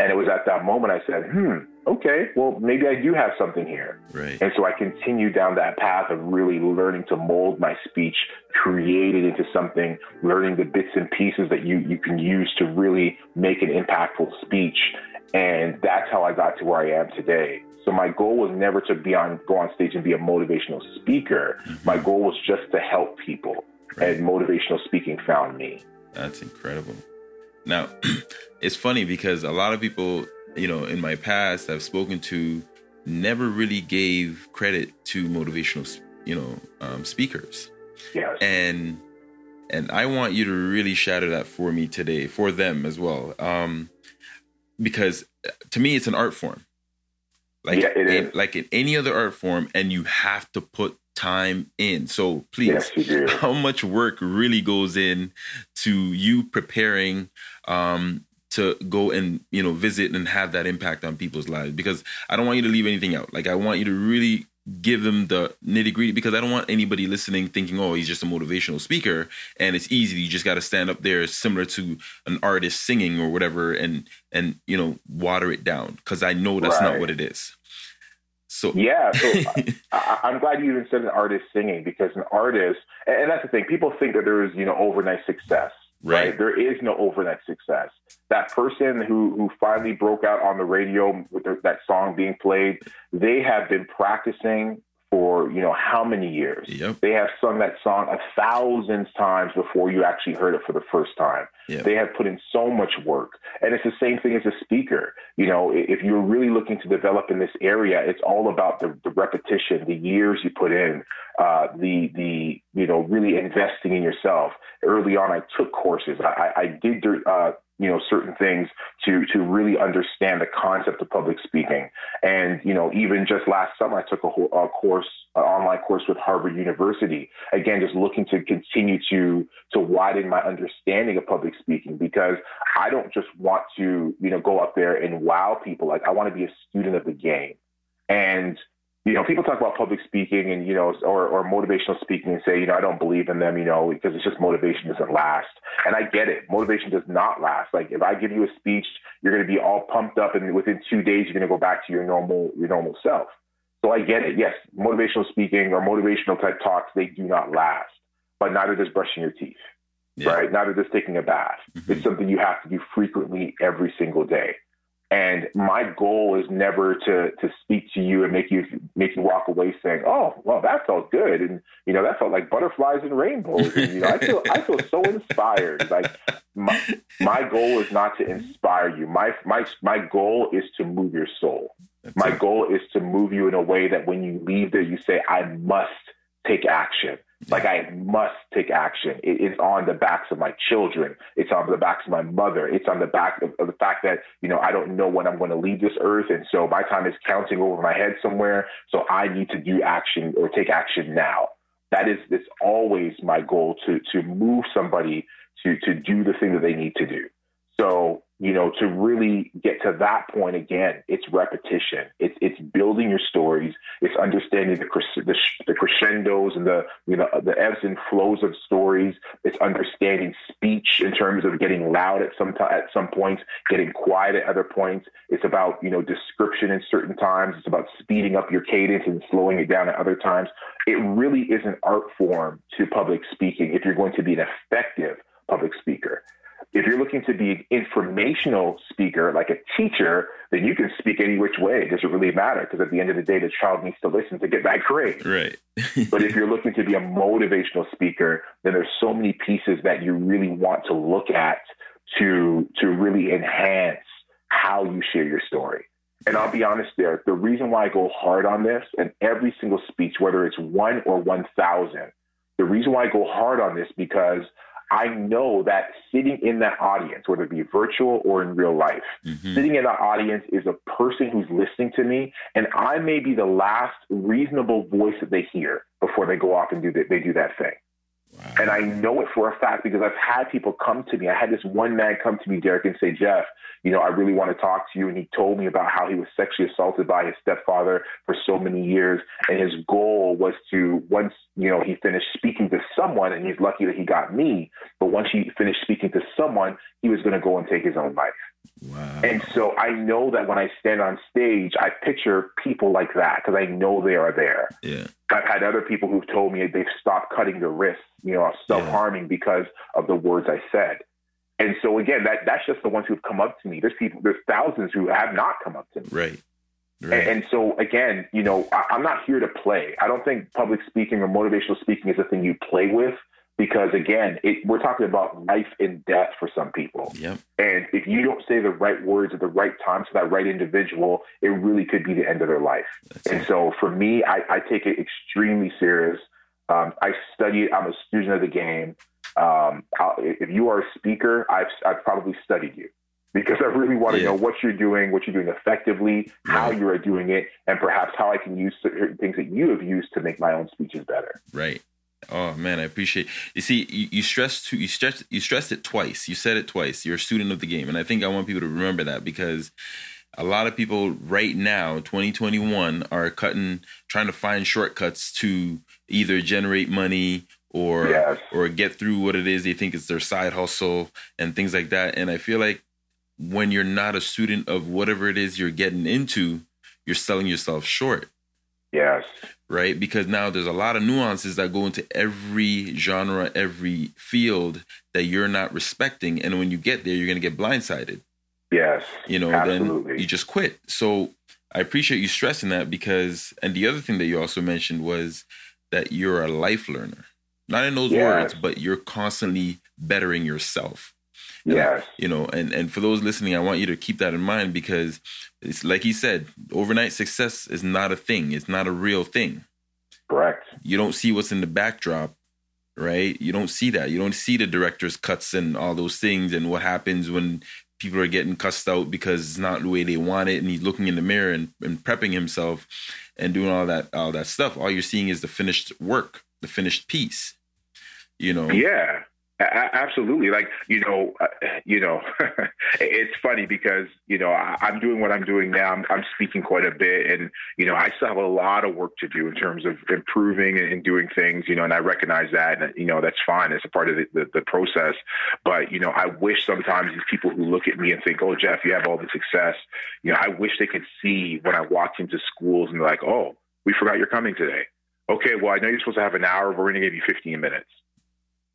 And it was at that moment I said, hmm, okay, well, maybe I do have something here. Right. And so I continued down that path of really learning to mold my speech, create it into something, learning the bits and pieces that you, you can use to really make an impactful speech. And that's how I got to where I am today. So my goal was never to be on go on stage and be a motivational speaker. Mm-hmm. My goal was just to help people. Right. And motivational speaking found me. That's incredible. Now, it's funny because a lot of people, you know, in my past I've spoken to never really gave credit to motivational, you know, um, speakers. Yes. And and I want you to really shatter that for me today, for them as well, um, because to me it's an art form, like yeah, in, like in any other art form, and you have to put time in. So please, yes, how much work really goes in to you preparing um, to go and you know visit and have that impact on people's lives? Because I don't want you to leave anything out. Like I want you to really give them the nitty gritty because I don't want anybody listening thinking, oh, he's just a motivational speaker and it's easy. You just got to stand up there, similar to an artist singing or whatever, and and you know water it down because I know that's right. not what it is. So yeah, so I, am glad you even said an artist singing because an artist, and that's the thing. People think that there is you know overnight success. Right. right. There is no overnight success. That person who who finally broke out on the radio with the, that song being played, they have been practicing for you know how many years. Yep. They have sung that song a thousand times before you actually heard it for the first time. Yep. They have put in so much work, and it's the same thing as a speaker. You know, if you're really looking to develop in this area, it's all about the, the repetition, the years you put in, uh, the the you know really investing in yourself. Early on, I took courses. I, I did uh, you know certain things to to really understand the concept of public speaking. And you know even just last summer i took a, a course an online course with harvard university again just looking to continue to to widen my understanding of public speaking because i don't just want to you know go up there and wow people. Like i want to be a student of the game. And you know, people talk about public speaking and, you know, or, or motivational speaking and say, you know, I don't believe in them, you know, because it's just motivation doesn't last. And I get it. Motivation does not last. Like if I give you a speech, you're going to be all pumped up and within two days, you're going to go back to your normal, your normal self. So I get it. Yes, motivational speaking or motivational type talks, they do not last, but neither does brushing your teeth, yeah. right? Neither does taking a bath. Mm-hmm. It's something you have to do frequently every single day. And my goal is never to to speak to you and make you make you walk away saying, "Oh, well, that felt good," and you know that felt like butterflies and rainbows. And you know, I feel I feel so inspired. Like my my goal is not to inspire you. My my my goal is to move your soul. That's my it. goal is to move you in a way that when you leave there, you say, "I must take action." Like I must take action. It is on the backs of my children. It's on the backs of my mother. It's on the back of, of, the fact that, you know, I don't know when I'm going to leave this earth. And so my time is counting over my head somewhere. So I need to do action or take action now. That is, it's always my goal to, to move somebody to, to do the thing that they need to do. So you know, to really get to that point again, it's repetition. It's it's building your stories. It's understanding the the, the crescendos and the you know the ebbs and flows of stories. It's understanding speech in terms of getting loud at some t- at some points, getting quiet at other points. It's about you know description in certain times. It's about speeding up your cadence and slowing it down at other times. It really is an art form to public speaking if you're going to be an effective public speaker If you're looking to be an informational speaker, like a teacher, then you can speak any which way. It doesn't really matter because at the end of the day, the child needs to listen to get that grade. Right. but if you're looking to be a motivational speaker, then there's so many pieces that you really want to look at to to really enhance how you share your story. And I'll be honest there, the reason why I go hard on this and every single speech, whether it's one or 1,000, the reason why I go hard on this because I know that sitting in that audience, whether it be virtual or in real life, mm-hmm. sitting in that audience is a person who's listening to me, and I may be the last reasonable voice that they hear before they go off and do that. They do that thing. And I know it for a fact because I've had people come to me. I had this one man come to me, Derek, and say, Jeff, you know, I really want to talk to you. And he told me about how he was sexually assaulted by his stepfather for so many years. And his goal was to, once, you know, he finished speaking to someone, and he's lucky that he got me, but once he finished speaking to someone, he was going to go and take his own life. Wow. And so I know that when I stand on stage, I picture people like that because I know they are there. Yeah. I've had other people who've told me they've stopped cutting their wrists, you know, self harming yeah. because of the words I said. And so again, that that's just the ones who've come up to me. There's people, there's thousands who have not come up to me. Right. Right. And, and, so again, you know, I, I'm not here to play. I don't think public speaking or motivational speaking is a thing you play with because again, it, we're talking about life and death for some people. Yep. And if you don't say the right words at the right time to that right individual, it really could be the end of their life. That's and it. so for me, I, I, take it extremely serious. Um, I study. I'm a student of the game. Um, if you are a speaker, I've, I've probably studied you because I really want to yeah. know what you're doing, what you're doing effectively, how you are doing it, and perhaps how I can use certain things that you have used to make my own speeches better. Right. Oh man, I appreciate. You see, you, you stressed to, you stressed you stressed it twice. You said it twice. You're a student of the game, and I think I want people to remember that because a lot of people right now, 2021, are cutting, trying to find shortcuts to either generate money or yes. or get through what it is they think is their side hustle and things like that. And I feel like when you're not a student of whatever it is you're getting into, you're selling yourself short. Yes right? Because now there's a lot of nuances that go into every genre, every field that you're not respecting. And when you get there, you're going to get blindsided. Yes. You know, absolutely. then you just quit. So I appreciate you stressing that because, and the other thing that you also mentioned was that you're a life learner. Not in those yes. words, but you're constantly bettering yourself. Yes. you know, and and for those listening, I want you to keep that in mind because it's like he said, overnight success is not a thing. It's not a real thing. Correct. You don't see what's in the backdrop, right? You don't see that. You don't see the director's cuts and all those things and what happens when people are getting cussed out because it's not the way they want it and he's looking in the mirror and, and prepping himself and doing all that all that stuff. All you're seeing is the finished work, the finished piece. You know. Yeah absolutely. Like, you know, uh, you know, it's funny because, you know, I, am doing what I'm doing now. I'm, I'm, speaking quite a bit and, you know, I still have a lot of work to do in terms of improving and, and doing things, you know, and I recognize that and, you know, that's fine. It's a part of the, the, the, process. But, you know, I wish sometimes these people who look at me and think, oh, Jeff, you have all the success, you know, I wish they could see when I walked into schools and they're like, oh, we forgot you're coming today. Okay, well, I know you're supposed to have an hour, but we're going to give you 15 minutes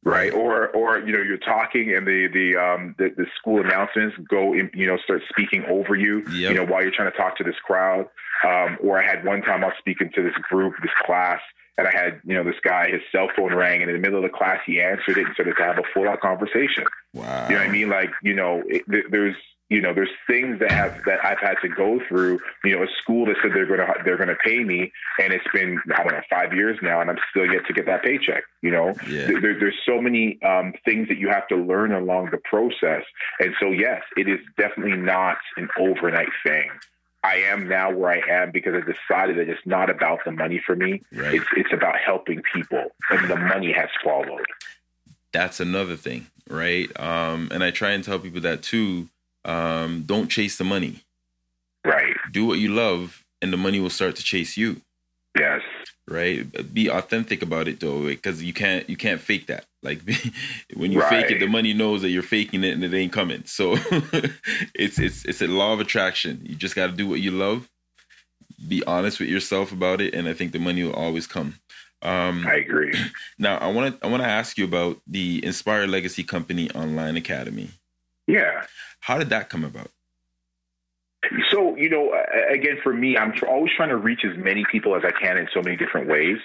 right? Or or you know you're talking and the the um the, the school announcements go in, you know start speaking over you yep. you know while you're trying to talk to this crowd. Um, or I had one time I was speaking to this group, this class, and I had you know this guy his cell phone rang and in the middle of the class he answered it and started to have a full out conversation. Wow, you know what I mean? Like you know it, there's you know, there's things that have that I've had to go through. You know, a school that said they're gonna they're gonna pay me, and it's been I don't know five years now, and I'm still yet to get that paycheck. You know, yeah. there, there's so many um, things that you have to learn along the process, and so yes, it is definitely not an overnight thing. I am now where I am because I decided that it's not about the money for me. Right. It's it's about helping people, and the money has followed. That's another thing, right? Um, and I try and tell people that too um, don't chase the money. Right. Do what you love, and the money will start to chase you. Yes. Right. Be authentic about it though, because you can't you can't fake that. Like when you right. fake it, the money knows that you're faking it and it ain't coming. So it's it's it's a law of attraction. You just got to do what you love. Be honest with yourself about it, and I think the money will always come. Um, I agree. Now, I want to I want to ask you about the Inspire Legacy Company Online Academy. Yeah. How did that come about? So, you know, again, for me, I'm always trying to reach as many people as I can in so many different ways.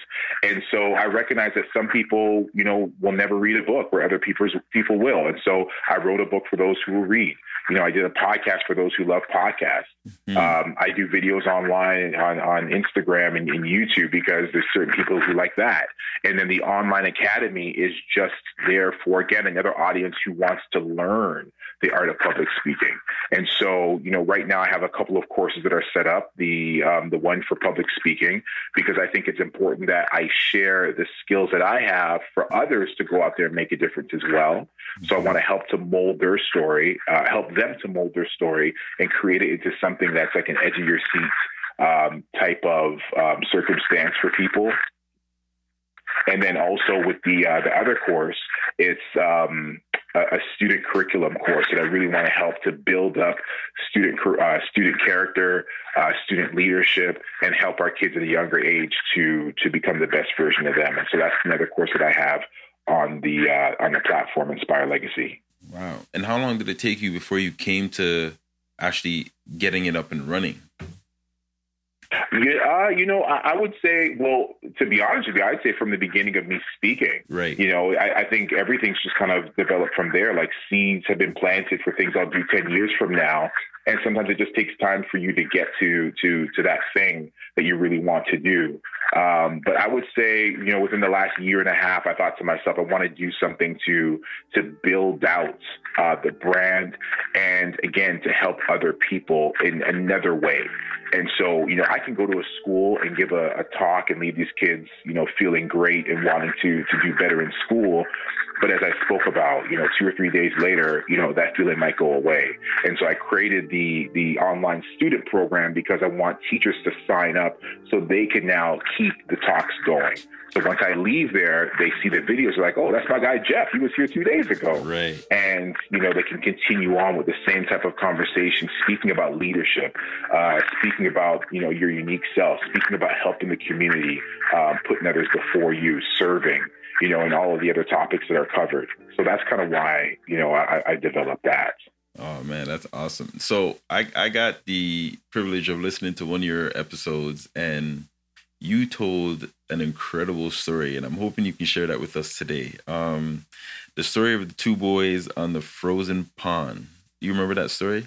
And so I recognize that some people, you know, will never read a book where other people, people will. And so I wrote a book for those who will read. You know, I did a podcast for those who love podcasts. Mm-hmm. Um, I do videos online on, on Instagram and, and YouTube because there's certain people who like that. And then the online academy is just there for, again, another audience who wants to learn the art of public speaking. And so, you know, right now I have a couple of courses that are set up. The um, the one for public speaking because I think it's important that I share the skills that I have for others to go out there and make a difference as well. So I want to help to mold their story, uh, help them to mold their story, and create it into something that's like an edge of your seat um, type of um, circumstance for people. And then also with the uh, the other course, it's um, a, student curriculum course that I really want to help to build up student uh, student character, uh, student leadership, and help our kids at a younger age to to become the best version of them. And so that's another course that I have on the uh, on the platform Inspire Legacy. Wow! And how long did it take you before you came to actually getting it up and running? Yeah, uh, you know, I, I, would say, well, to be honest with you, I'd say from the beginning of me speaking, right? You know, I, I, think everything's just kind of developed from there. Like seeds have been planted for things I'll do ten years from now, and sometimes it just takes time for you to get to to to that thing that you really want to do. Um, but I would say, you know, within the last year and a half, I thought to myself, I want to do something to to build out uh, the brand, and again, to help other people in another way. And so, you know, I can go to a school and give a, a talk and leave these kids, you know, feeling great and wanting to to do better in school. But as I spoke about, you know, two or three days later, you know, that feeling might go away. And so I created the the online student program because I want teachers to sign up so they can now keep the talks going. So once I leave there, they see the videos They're like, oh, that's my guy Jeff. He was here two days ago. Right. And you know, they can continue on with the same type of conversation, speaking about leadership, uh, speaking about you know your unique self, speaking about helping the community, um, putting others before you, serving you know, and all of the other topics that are covered. So that's kind of why, you know, I, I developed that. Oh man, that's awesome. So I, I got the privilege of listening to one of your episodes and you told an incredible story and I'm hoping you can share that with us today. Um, the story of the two boys on the frozen pond. You remember that story?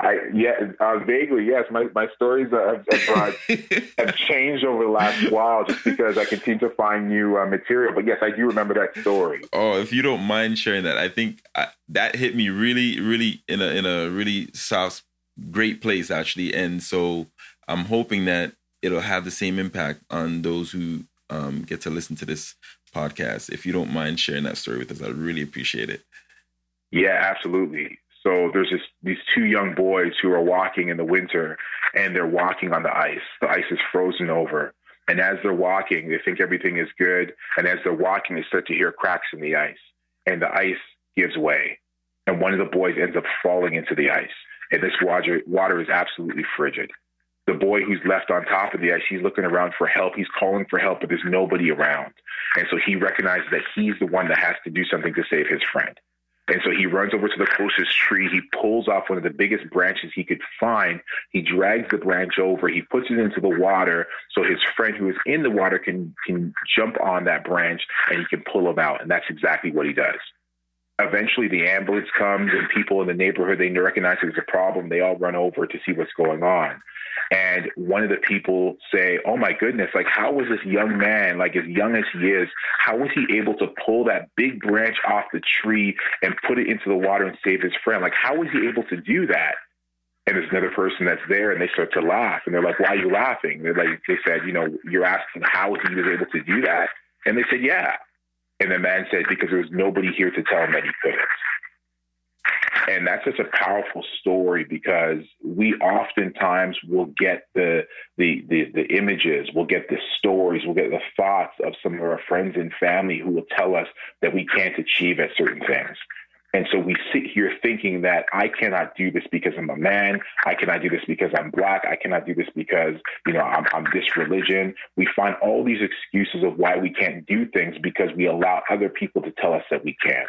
I yeah, uh, vaguely yes. My my stories have, have, have, changed over the last while, just because I continue to find new uh, material. But yes, I do remember that story. Oh, if you don't mind sharing that, I think I, that hit me really, really in a in a really soft, great place actually. And so I'm hoping that it'll have the same impact on those who um, get to listen to this podcast. If you don't mind sharing that story with us, I'd really appreciate it. Yeah, absolutely. So there's this, these two young boys who are walking in the winter and they're walking on the ice. The ice is frozen over. And as they're walking, they think everything is good. And as they're walking, they start to hear cracks in the ice. And the ice gives way. And one of the boys ends up falling into the ice. And this water, water is absolutely frigid. The boy who's left on top of the ice, he's looking around for help. He's calling for help, but there's nobody around. And so he recognizes that he's the one that has to do something to save his friend. And so he runs over to the closest tree. He pulls off one of the biggest branches he could find. He drags the branch over. He puts it into the water so his friend who is in the water can, can jump on that branch and he can pull him out. And that's exactly what he does. Eventually, the ambulance comes and people in the neighborhood, they recognize there's a problem. They all run over to see what's going on. And one of the people say, "Oh my goodness! Like, how was this young man, like as young as he is, how was he able to pull that big branch off the tree and put it into the water and save his friend? Like, how was he able to do that?" And there's another person that's there, and they start to laugh, and they're like, "Why are you laughing?" They're like, they said, "You know, you're asking how he was able to do that," and they said, "Yeah." And the man said, "Because there was nobody here to tell him that he couldn't." And that's such a powerful story because we oftentimes will get the, the, the, the, images, we'll get the stories, we'll get the thoughts of some of our friends and family who will tell us that we can't achieve at certain things. And so we sit here thinking that I cannot do this because I'm a man. I cannot do this because I'm black. I cannot do this because, you know, I'm, I'm this religion. We find all these excuses of why we can't do things because we allow other people to tell us that we can't.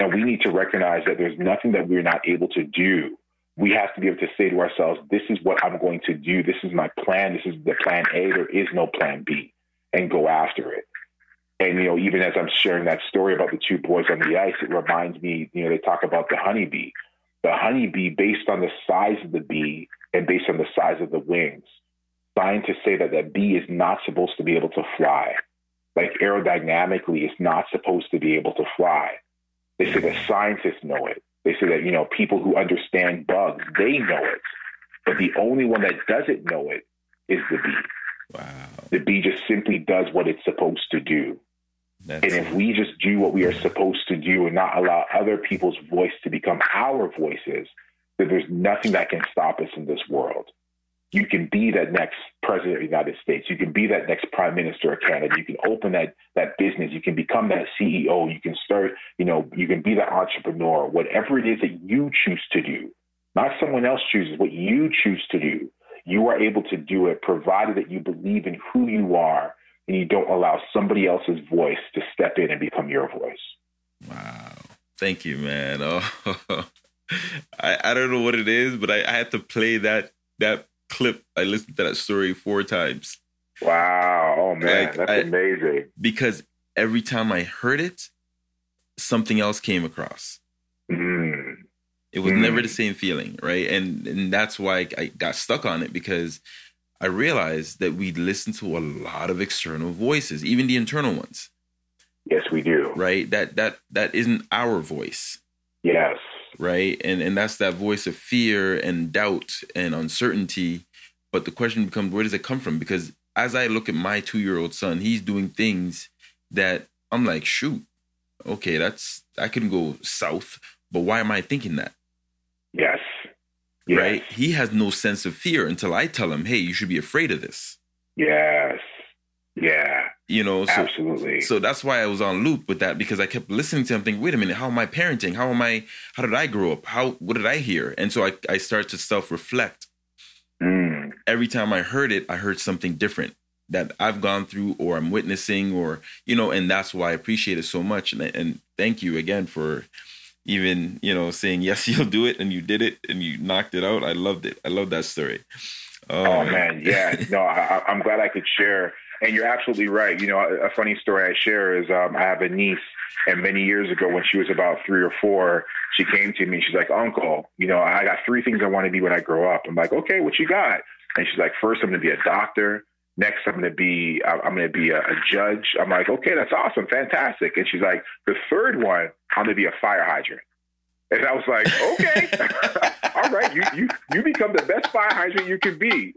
And we need to recognize that there's nothing that we're not able to do. We have to be able to say to ourselves, this is what I'm going to do. This is my plan. This is the plan A. There is no plan B and go after it. And, you know, even as I'm sharing that story about the two boys on the ice, it reminds me, you know, they talk about the honeybee. The honeybee, based on the size of the bee and based on the size of the wings, scientists say that that bee is not supposed to be able to fly. Like aerodynamically, it's not supposed to be able to fly. They say that scientists know it. They say that, you know, people who understand bugs, they know it. But the only one that doesn't know it is the bee. Wow. The bee just simply does what it's supposed to do. That's and if we just do what we are supposed to do and not allow other people's voice to become our voices, then there's nothing that can stop us in this world. You can be that next president of the United States. You can be that next prime minister of Canada. You can open that that business. You can become that CEO. You can start, you know, you can be that entrepreneur. Whatever it is that you choose to do, not someone else chooses, what you choose to do, you are able to do it provided that you believe in who you are and you don't allow somebody else's voice to step in and become your voice. Wow. Thank you, man. Oh, I, I don't know what it is, but I, I had to play that that clip. I listened to that story four times. Wow. Oh man, like, that's I, amazing. Because every time I heard it, something else came across. Mm. It was mm. never the same feeling, right? And and that's why I got stuck on it because I realized that we listen to a lot of external voices, even the internal ones. Yes, we do. Right? That that that isn't our voice. Yes. Right? And and that's that voice of fear and doubt and uncertainty. But the question becomes where does it come from? Because as I look at my 2-year-old son, he's doing things that I'm like, shoot. Okay, that's I can go south, but why am I thinking that? Yes yes. right? He has no sense of fear until I tell him, "Hey, you should be afraid of this." Yes. Yeah. You know, so, absolutely. So that's why I was on loop with that because I kept listening to him thinking, wait a minute, how am I parenting? How am I how did I grow up? How what did I hear? And so I, I start to self-reflect. Mm. Every time I heard it, I heard something different that I've gone through or I'm witnessing or you know, and that's why I appreciate it so much. And, and thank you again for even you know saying yes you'll do it and you did it and you knocked it out. I loved it. I love that story. Oh, oh man. Yeah. No I, i'm glad i could share. And you're absolutely right. You know a, a funny story i share is um, i have a niece and many years ago when she was about three or four she came to me she's like uncle you know i got three things i want to be when i grow up. I'm like okay what you got? And she's like first i'm going to be a doctor next I'm going to be I'm going to be a, a, judge. I'm like, okay, that's awesome, fantastic. And she's like, the third one, I'm going to be a fire hydrant. And I was like, okay, all right, you you you become the best fire hydrant you can be.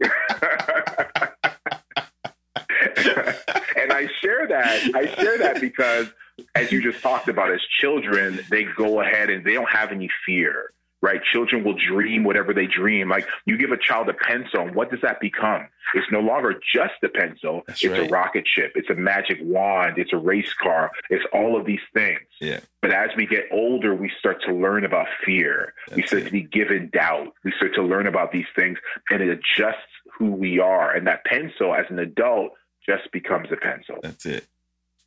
and I share that I share that because as you just talked about, as children, they go ahead and they don't have any fear right? Children will dream whatever they dream. Like you give a child a pencil, and what does that become? It's no longer just a pencil. That's it's right. a rocket ship. It's a magic wand. It's a race car. It's all of these things. Yeah. But as we get older, we start to learn about fear. That's we start it. to be given doubt. We start to learn about these things, and it adjusts who we are. And that pencil, as an adult, just becomes a pencil. That's it.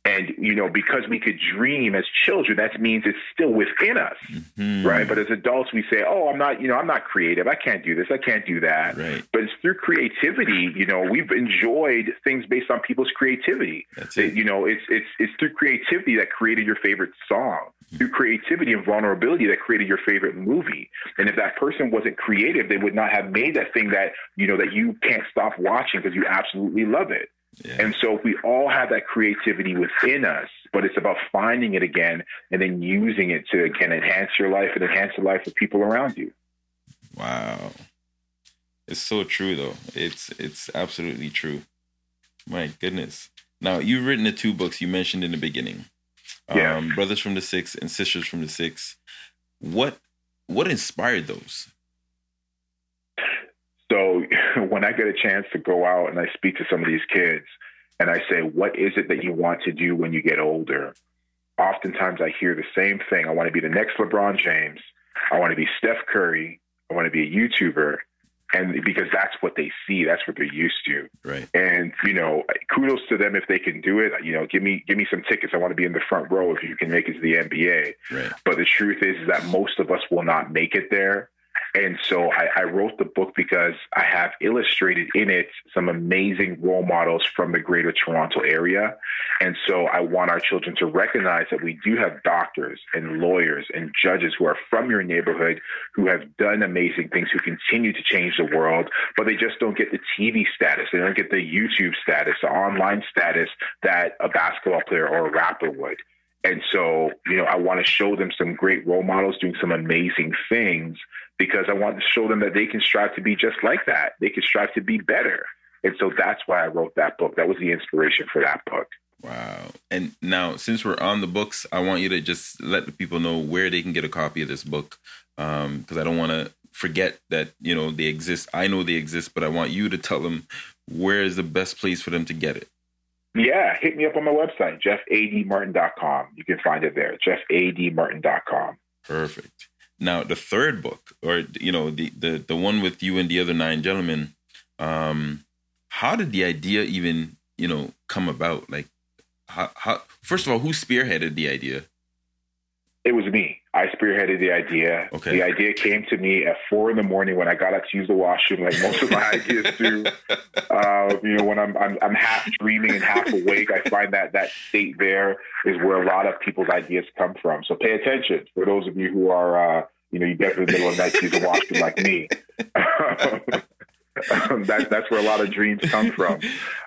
And, you know, because we could dream as children, that means it's still within us, mm-hmm. right? But as adults, we say, oh, I'm not, you know, I'm not creative. I can't do this. I can't do that. Right. But it's through creativity, you know, we've enjoyed things based on people's creativity. That's it. You know, it's, it's, it's through creativity that created your favorite song, mm-hmm. through creativity and vulnerability that created your favorite movie. And if that person wasn't creative, they would not have made that thing that, you know, that you can't stop watching because you absolutely love it. Yeah. And so we all have that creativity within us, but it's about finding it again and then using it to again enhance your life and enhance the life of people around you. Wow. It's so true though. It's it's absolutely true. My goodness. Now you've written the two books you mentioned in the beginning. Yeah. Um, Brothers from the Six and Sisters from the Six. What what inspired those? So when I get a chance to go out and I speak to some of these kids and I say, what is it that you want to do when you get older? Oftentimes I hear the same thing. I want to be the next LeBron James. I want to be Steph Curry. I want to be a YouTuber. and because that's what they see, that's what they're used to. Right. And you know, kudos to them if they can do it. You know, give me give me some tickets. I want to be in the front row if you can make it to the NBA. Right. But the truth is, is that most of us will not make it there. And so I, I, wrote the book because I have illustrated in it some amazing role models from the greater Toronto area. And so I want our children to recognize that we do have doctors and lawyers and judges who are from your neighborhood who have done amazing things, who continue to change the world, but they just don't get the TV status. They don't get the YouTube status, the online status that a basketball player or a rapper would. And so, you know, I want to show them some great role models doing some amazing things because I want to show them that they can strive to be just like that. They can strive to be better. And so that's why I wrote that book. That was the inspiration for that book. Wow. And now, since we're on the books, I want you to just let the people know where they can get a copy of this book. Because um, I don't want to forget that, you know, they exist. I know they exist, but I want you to tell them where is the best place for them to get it. Yeah, hit me up on my website, jeffadmartin.com. You can find it there, jeffadmartin.com. Perfect. Now, the third book, or you know, the the the one with you and the other nine gentlemen, um, how did the idea even you know come about? Like, how, how first of all, who spearheaded the idea? It was me. I spearheaded the idea. Okay. The idea came to me at four in the morning when I got up to use the washroom, like most of my ideas do. Uh, you know, when I'm, I'm, I'm half dreaming and half awake, I find that that state there is where a lot of people's ideas come from. So pay attention for those of you who are, uh, you know, you get to the middle of the night to use the washroom like me. that, that's where a lot of dreams come from.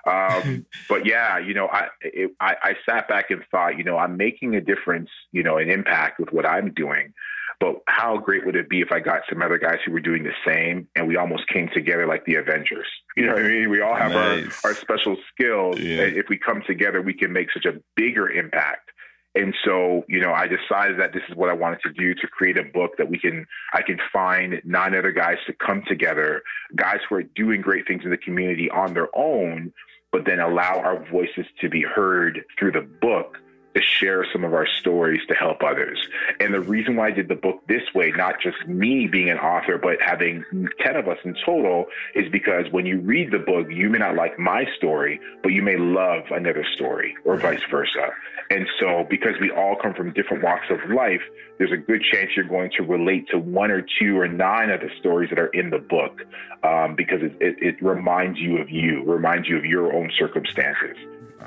Um, but yeah, you know, I, it, I, I sat back and thought, you know, I'm making a difference, you know, an impact with what I'm doing. But how great would it be if I got some other guys who were doing the same and we almost came together like the Avengers? You know what I mean? We all have nice. our, our special skills. Yeah. And if we come together, we can make such a bigger impact. And so, you know, I decided that this is what I wanted to do to create a book that we can, I can find nine other guys to come together, guys who are doing great things in the community on their own, but then allow our voices to be heard through the book to share some of our stories to help others. And the reason why I did the book this way, not just me being an author, but having 10 of us in total, is because when you read the book, you may not like my story, but you may love another story or vice versa. And so, because we all come from different walks of life, there's a good chance you're going to relate to one or two or nine of the stories that are in the book um, because it, it, it reminds you of you, reminds you of your own circumstances.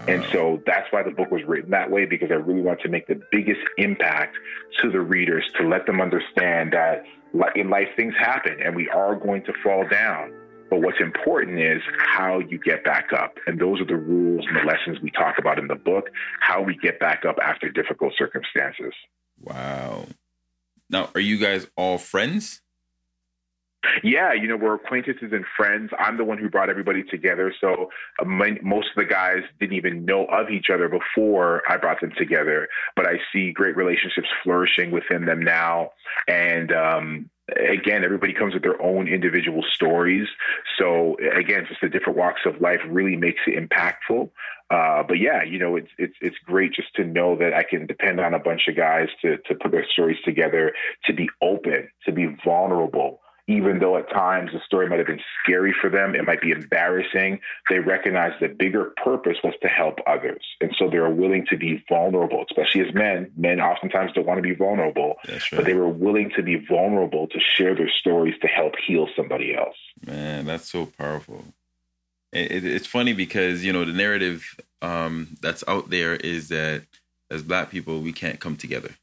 And so that's why the book was written that way because I really want to make the biggest impact to the readers to let them understand that in life things happen and we are going to fall down. But what's important is how you get back up. And those are the rules and the lessons we talk about in the book, how we get back up after difficult circumstances. Wow. Now, are you guys all friends? Yeah, you know, we're acquaintances and friends. I'm the one who brought everybody together. So uh, my, most of the guys didn't even know of each other before I brought them together. But I see great relationships flourishing within them now. And, um, again, everybody comes with their own individual stories. So again, just the different walks of life really makes it impactful. Uh, but yeah, you know, it's it's it's great just to know that I can depend on a bunch of guys to to put their stories together, to be open, to be vulnerable, even though at times the story might have been scary for them, it might be embarrassing, they recognize the bigger purpose was to help others. And so they're willing to be vulnerable, especially as men. Men oftentimes don't want to be vulnerable, right. but they were willing to be vulnerable to share their stories to help heal somebody else. Man, that's so powerful. It, it's funny because, you know, the narrative um, that's out there is that as black people, we can't come together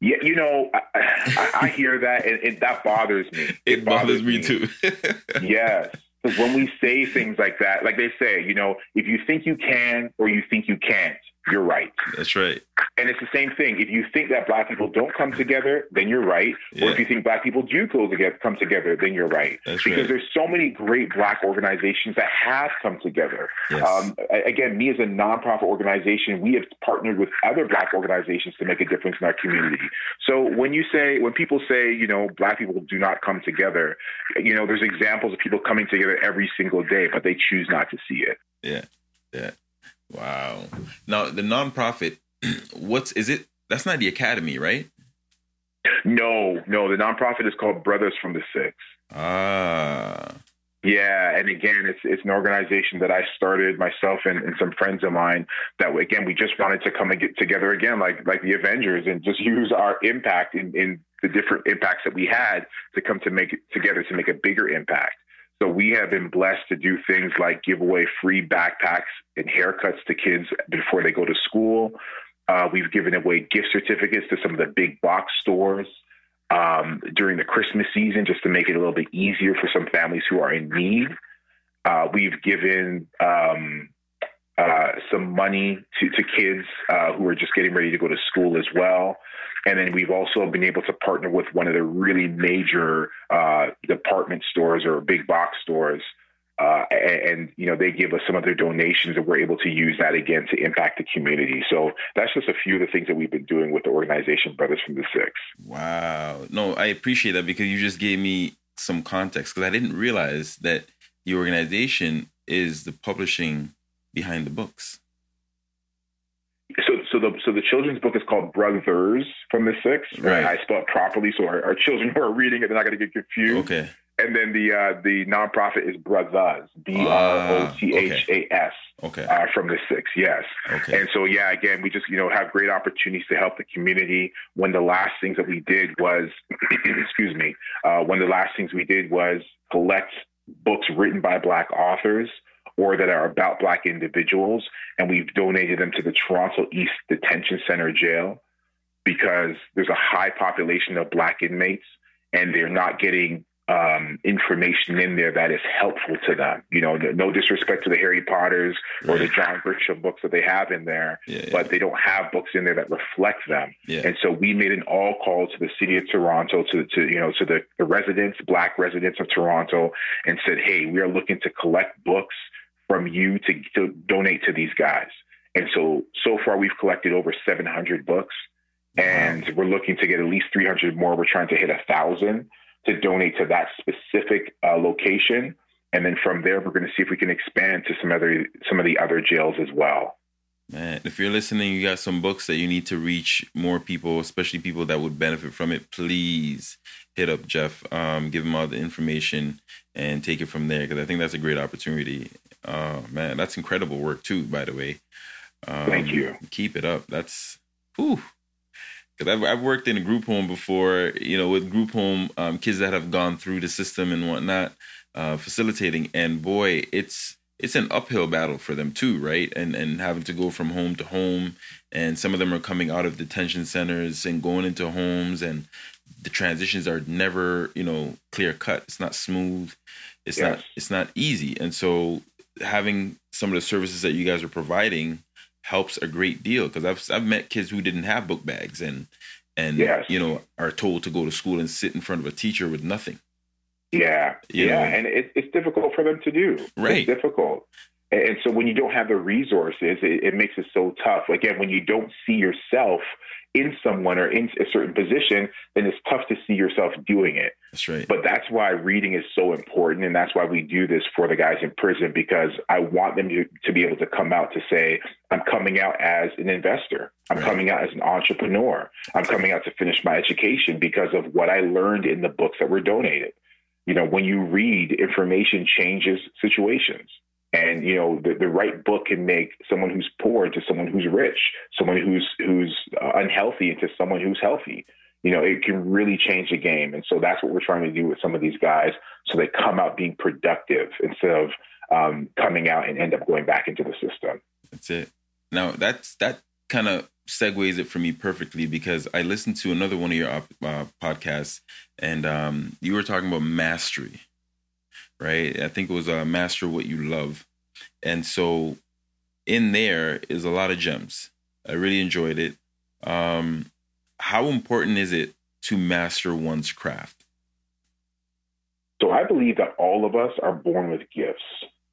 yeah, you know, I, I, I hear that, and, and, that bothers me. It, it bothers, bothers, me, me. too. yes, because when we say things like that, like they say, you know, if you think you can or you think you can't, you're right. That's right. And it's the same thing. If you think that black people don't come together, then you're right. Yeah. Or if you think black people do come together, then you're right. That's because right. there's so many great black organizations that have come together. Yes. Um, again, me as a nonprofit organization, we have partnered with other black organizations to make a difference in our community. So when you say, when people say, you know, black people do not come together, you know, there's examples of people coming together every single day, but they choose not to see it. Yeah. Yeah. Wow. Now the nonprofit, what's is it? That's not the academy, right? No, no. The nonprofit is called Brothers from the Six. Ah. Yeah, and again, it's it's an organization that I started myself and, and some friends of mine. That again, we just wanted to come and get together again, like like the Avengers, and just use our impact in, in the different impacts that we had to come to make it together to make a bigger impact. So we have been blessed to do things like give away free backpacks and haircuts to kids before they go to school. Uh, we've given away gift certificates to some of the big box stores um, during the Christmas season just to make it a little bit easier for some families who are in need. Uh, we've given um, uh, some money to, to kids uh, who are just getting ready to go to school as well. And then we've also been able to partner with one of the really major uh, department stores or big box stores uh, and, you know they give us some of their donations and we're able to use that again to impact the community. So that's just a few of the things that we've been doing with the organization brothers from the six. Wow. No i appreciate that because you just gave me some context because i didn't realize that the organization is the publishing behind the books so so the so the children's book is called brothers from the six right i spelled properly so our, our children who are reading it they're not going to get confused okay and then the uh, the nonprofit is Brothas, B R O T H A S, okay, uh, from the six, yes. Okay. And so yeah, again, we just you know have great opportunities to help the community. One of the last things that we did was, excuse me, uh, one of the last things we did was collect books written by Black authors or that are about Black individuals, and we've donated them to the Toronto East Detention Center jail because there's a high population of Black inmates, and they're not getting um, information in there that is helpful to them. You know, no disrespect to the Harry Potters or the John Grisham books that they have in there, yeah, yeah. but they don't have books in there that reflect them. Yeah. And so we made an all call to the city of Toronto, to, to you know, to the, the residents, Black residents of Toronto, and said, hey, we are looking to collect books from you to, to donate to these guys. And so, so far we've collected over 700 books and we're looking to get at least 300 more. We're trying to hit a thousand to donate to that specific uh, location. And then from there, we're going to see if we can expand to some other some of the other jails as well. Man, if you're listening, you got some books that you need to reach more people, especially people that would benefit from it. Please hit up Jeff, um, give him all the information, and take it from there because I think that's a great opportunity. Oh man, that's incredible work too. By the way, um, thank you. Keep it up. That's whew, because I've, I've worked in a group home before, you know, with group home um, kids that have gone through the system and whatnot, uh, facilitating, and boy, it's it's an uphill battle for them too, right? And and having to go from home to home, and some of them are coming out of detention centers and going into homes, and the transitions are never, you know, clear cut. It's not smooth. It's yes. not it's not easy, and so having some of the services that you guys are providing helps a great deal because I've I've met kids who didn't have book bags and and yes. you know are told to go to school and sit in front of a teacher with nothing. Yeah, you yeah, know? and it, it's difficult for them to do. Right, it's difficult. And so when you don't have the resources, it, it makes it so tough. Again, when you don't see yourself in someone or in a certain position, then it's tough to see yourself doing it. That's right. But that's why reading is so important. And that's why we do this for the guys in prison because I want them to, to be able to come out to say, I'm coming out as an investor. I'm right. coming out as an entrepreneur. I'm coming out to finish my education because of what I learned in the books that were donated. You know, when you read, information changes situations. And you know, the, the right book can make someone who's poor into someone who's rich, someone who's who's uh, unhealthy into someone who's healthy. You know, it can really change the game. And so that's what we're trying to do with some of these guys, so they come out being productive instead of um, coming out and end up going back into the system. That's it. Now that's that kind of segues it for me perfectly because I listened to another one of your uh, podcasts, and um, you were talking about mastery right? I think it was uh, Master What You Love. And so in there is a lot of gems. I really enjoyed it. Um, how important is it to master one's craft? So I believe that all of us are born with gifts.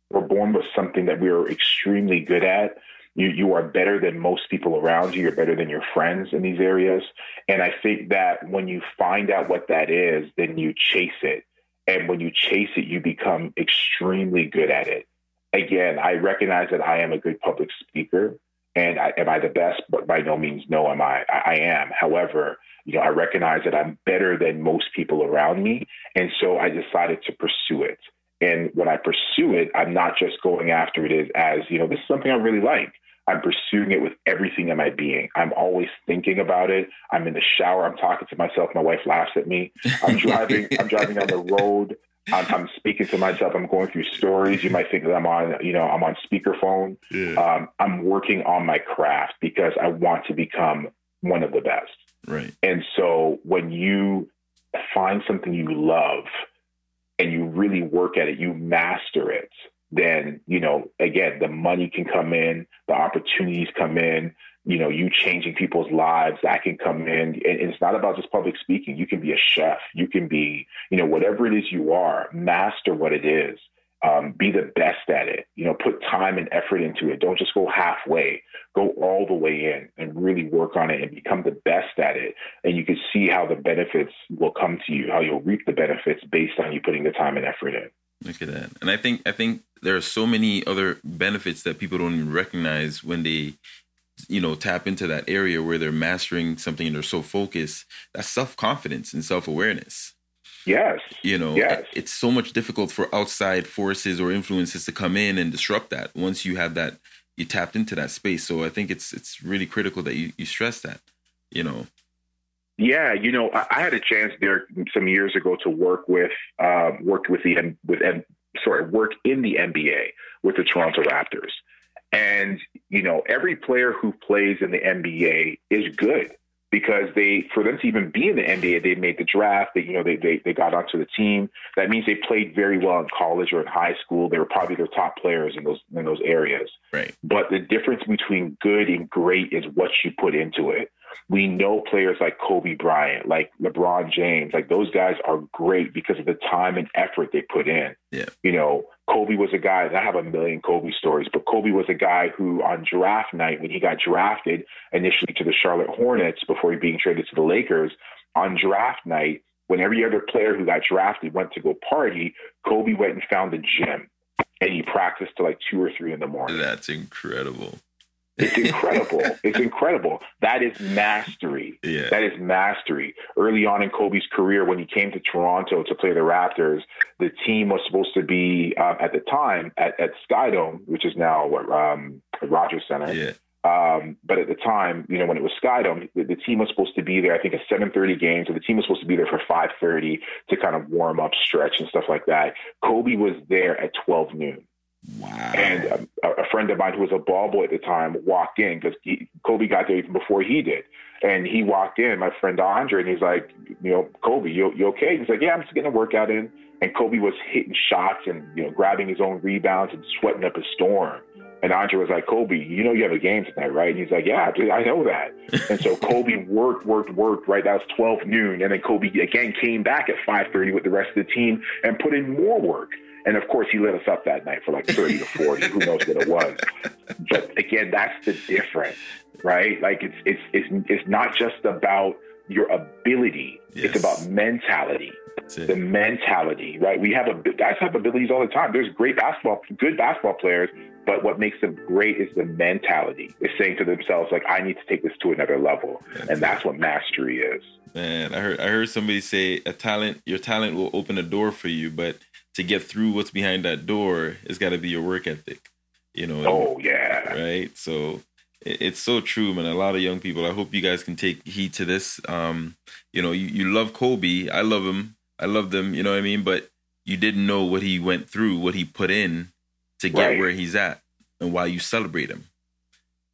We're born with something that we are extremely good at. You, you are better than most people around you. You're better than your friends in these areas. And I think that when you find out what that is, then you chase it and when you chase it, you become extremely good at it. Again, I recognize that I am a good public speaker. And I, am I the best? But by no means, no, am I. I, I am. However, You know, I recognize that I'm better than most people around me. And so I decided to pursue it. And when I pursue it, I'm not just going after it as, you know, this is something I really like. I'm pursuing it with everything in my being. I'm always thinking about it. I'm in the shower. I'm talking to myself. My wife laughs at me. I'm driving. I'm driving on the road. I'm, I'm, speaking to myself. I'm going through stories. You might think that I'm on, you know, I'm on speakerphone. Yeah. Um, I'm working on my craft because I want to become one of the best. Right. And so when you find something you love and you really work at it, you master it, then, you know, again, the money can come in, the opportunities come in, you know, you changing people's lives, that can come in. And it's not about just public speaking. You can be a chef. You can be, you know, whatever it is you are, master what it is. Um, be the best at it. You know, put time and effort into it. Don't just go halfway. Go all the way in and really work on it and become the best at it. And you can see how the benefits will come to you, how you'll reap the benefits based on you putting the time and effort in. Look at that. And I think I think there are so many other benefits that people don't even recognize when they you know tap into that area where they're mastering something and they're so focused that's self-confidence and self-awareness. Yes. You know yes. it's so much difficult for outside forces or influences to come in and disrupt that once you have that you tapped into that space. So i think it's it's really critical that you, you stress that you know. Yeah, you know, I, I had a chance there some years ago to work with, uh, worked with the with sorry, work in the NBA with the Toronto Raptors, and you know, every player who plays in the NBA is good because they, for them to even be in the NBA, they made the draft. They, you know, they, they, they got onto the team. That means they played very well in college or in high school. They were probably their top players in those, in those areas. Right. But the difference between good and great is what you put into it. We know players like Kobe Bryant, like LeBron James, like those guys are great because of the time and effort they put in. Yeah. You know, Kobe was a guy, I have a million Kobe stories, but Kobe was a guy who on draft night, when he got drafted initially to the Charlotte Hornets before he being traded to the Lakers, on draft night, when every other player who got drafted went to go party, Kobe went and found the gym and he practiced till like two or three in the morning. That's incredible. It's incredible. it's incredible. That is mastery. Yeah. That is mastery. Early on in Kobe's career, when he came to Toronto to play the Raptors, the team was supposed to be uh, at the time at, at Skydome, which is now what um, Rogers Center. Yeah. Um, but at the time, you know, when it was Skydome, the, the team was supposed to be there. I think a 7:30 game, so the team was supposed to be there for 5:30 to kind of warm up, stretch, and stuff like that. Kobe was there at 12 noon. Wow. And um, a, a, friend of mine who was a ball boy at the time walked in because Kobe got there even before he did. And he walked in, my friend Andre, and he's like, you know, Kobe, you, you okay? He's like, yeah, I'm just getting a workout in. And Kobe was hitting shots and, you know, grabbing his own rebounds and sweating up a storm. And Andre was like, Kobe, you know you have a game tonight, right? And he's like, yeah, I know that. and so Kobe worked, worked, worked, right? That was 12 noon. And then Kobe again came back at 5.30 with the rest of the team and put in more work. And of course, he lit us up that night for like 30 to 40. Who knows what it was? But again, that's the difference, right? Like it's it's it's it's not just about your ability; yes. it's about mentality. The mentality, right? We have a guys have abilities all the time. There's great basketball, good basketball players, but what makes them great is the mentality. Is saying to themselves like, "I need to take this to another level," that's and that's what mastery is. Man, I heard I heard somebody say a talent, your talent will open a door for you, but to get through what's behind that door, it's got to be your work ethic. You know. Oh yeah. Right. So it's so true, man. A lot of young people. I hope you guys can take heed to this. Um, you know, you, you love Kobe. I love him. I love them. You know what I mean? But you didn't know what he went through, what he put in to get right. where he's at, and why you celebrate him.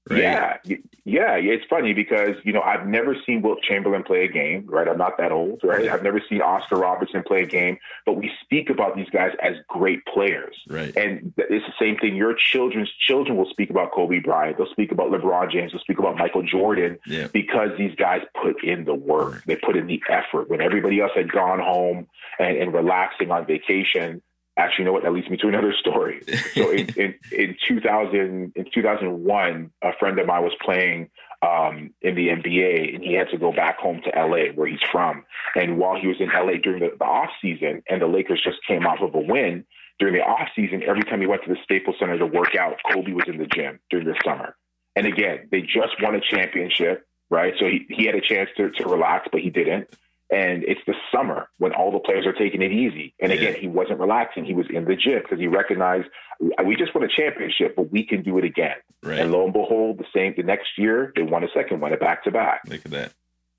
Right? Yeah, yeah, it's funny because you know I've never seen Wilt Chamberlain play a game, right? I'm not that old, right? I've never seen Oscar Robertson play a game, but we speak about these guys as great players, right? And it's the same thing. Your children's children will speak about Kobe Bryant, they'll speak about LeBron James, they'll speak about Michael Jordan, yeah. because these guys put in the work, they put in the effort. When everybody else had gone home and, and relaxing on vacation, actually, you know what? That leads me to another story. So in, in, in 2000, in 2001, a friend of mine was playing um, in the NBA, and he had to go back home to LA, where he's from. And while he was in LA during the, the off season, and the Lakers just came off of a win during the off season, every time he went to the Staples Center to work out, Kobe was in the gym during the summer. And again, they just won a championship. right? So he, he had a chance to, to relax, but he didn't. And it's the summer when all the players are taking it easy. And again, yeah. he wasn't relaxing. He was in the gym because he recognized we just won a championship, but we can do it again. Right. And lo and behold, the same the next year they won a second one, a back to back. Look at that.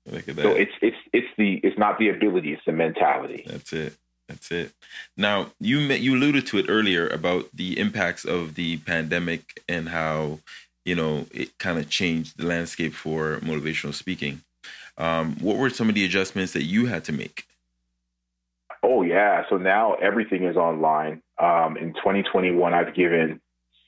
Look at that. So it's it's it's the it's not the ability, it's the mentality. That's it. That's it. Now you you alluded to it earlier about the impacts of the pandemic and how you know it kind of changed the landscape for motivational speaking. Um, what were some of the adjustments that you had to make? Oh yeah, so now everything is online. Um, in 2021, I've given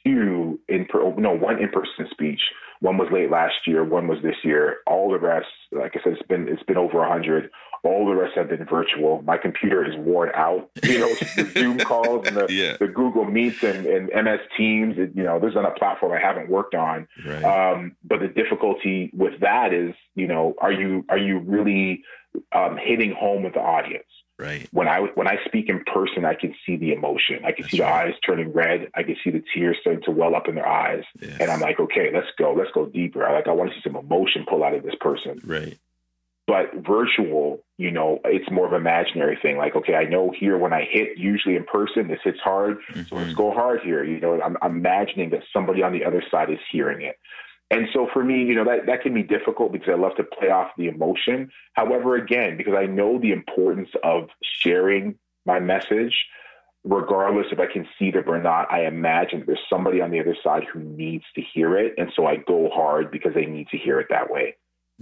two in per, no one in person speech. One was late last year, one was this year. All the rest, like I said, it's been it's been over hundred. All the rest have been virtual. My computer is worn out. You know, the Zoom calls and the, yeah. the Google Meets and, and MS Teams. You know, there's on a platform I haven't worked on. Right. Um, but the difficulty with that is, you know, are you are you really um, hitting home with the audience? Right. When I when I speak in person, I can see the emotion. I can That's see the right. eyes turning red. I can see the tears starting to well up in their eyes. Yes. And I'm like, okay, let's go. Let's go deeper. I like I want to see some emotion pull out of this person. Right. But virtual, you know, it's more of an imaginary thing. Like, okay, I know here when I hit, usually in person, this hits hard. Mm-hmm. So let's mm-hmm. go hard here. You know, I'm, I'm imagining that somebody on the other side is hearing it. And so for me, you know, that, that can be difficult because I love to play off the emotion. However, again, because I know the importance of sharing my message, regardless if I can see them or not, I imagine there's somebody on the other side who needs to hear it. And so I go hard because they need to hear it that way.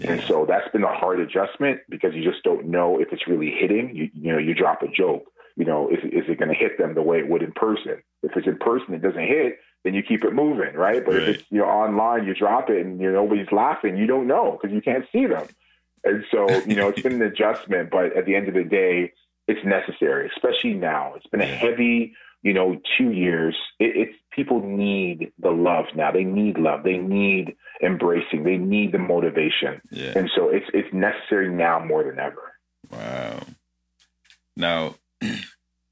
And so that's been a hard adjustment because you just don't know if it's really hitting. You, you know, you drop a joke, you know, is, is it going to hit them the way it would in person? If it's in person, it doesn't hit then you keep it moving, right? But right. if it's you know online, you drop it and you know nobody's laughing, you don't know because you can't see them. And so you know it's been an adjustment, but at the end of the day, it's necessary, especially now. It's been a heavy, you know, two years. It, it's people need the love now. They need love. They need embracing. They need the motivation. Yeah. And so it's it's necessary now more than ever. Wow. Now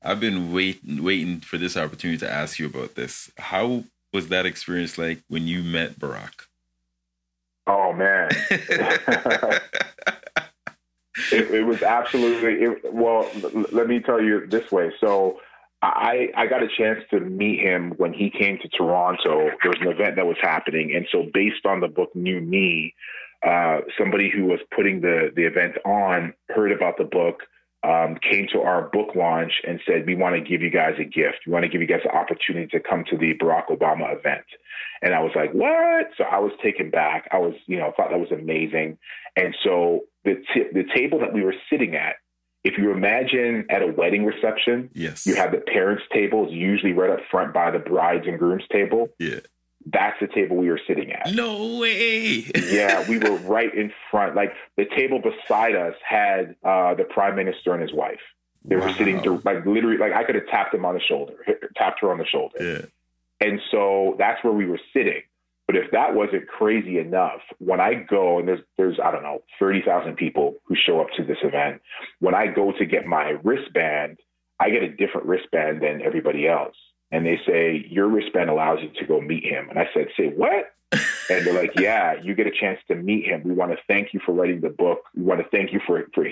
I've been waiting waiting for this opportunity to ask you about this. How was that experience like when you met Barack? Oh man. it, it, was absolutely it, well. Let me tell you this way. So I I got a chance to meet him when he came to Toronto. There was an event that was happening, and so based on the book New Me, uh, somebody who was putting the the event on heard about the book um, came to our book launch and said, We want to give you guys a gift. We want to give you guys an opportunity to come to the Barack Obama event. And I was like, What? So I was taken back. I was, you know, thought that was amazing. And so the, t- the table that we were sitting at, if you imagine at a wedding reception, yes, you have the parents' tables usually right up front by the brides and grooms table. Yeah. That's the table we were sitting at. No way. yeah, we were right in front. Like the table beside us had uh, the prime minister and his wife. They wow. were sitting like literally, like I could have tapped him on the shoulder, tapped her on the shoulder. Yeah. And so that's where we were sitting. But if that wasn't crazy enough, when I go and there's there's I don't know thirty thousand people who show up to this event, when I go to get my wristband, I get a different wristband than everybody else and they say your wristband allows you to go meet him. And I said, say what? and they're like, yeah, you get a chance to meet him. We want to thank you for writing the book. We want to thank you for for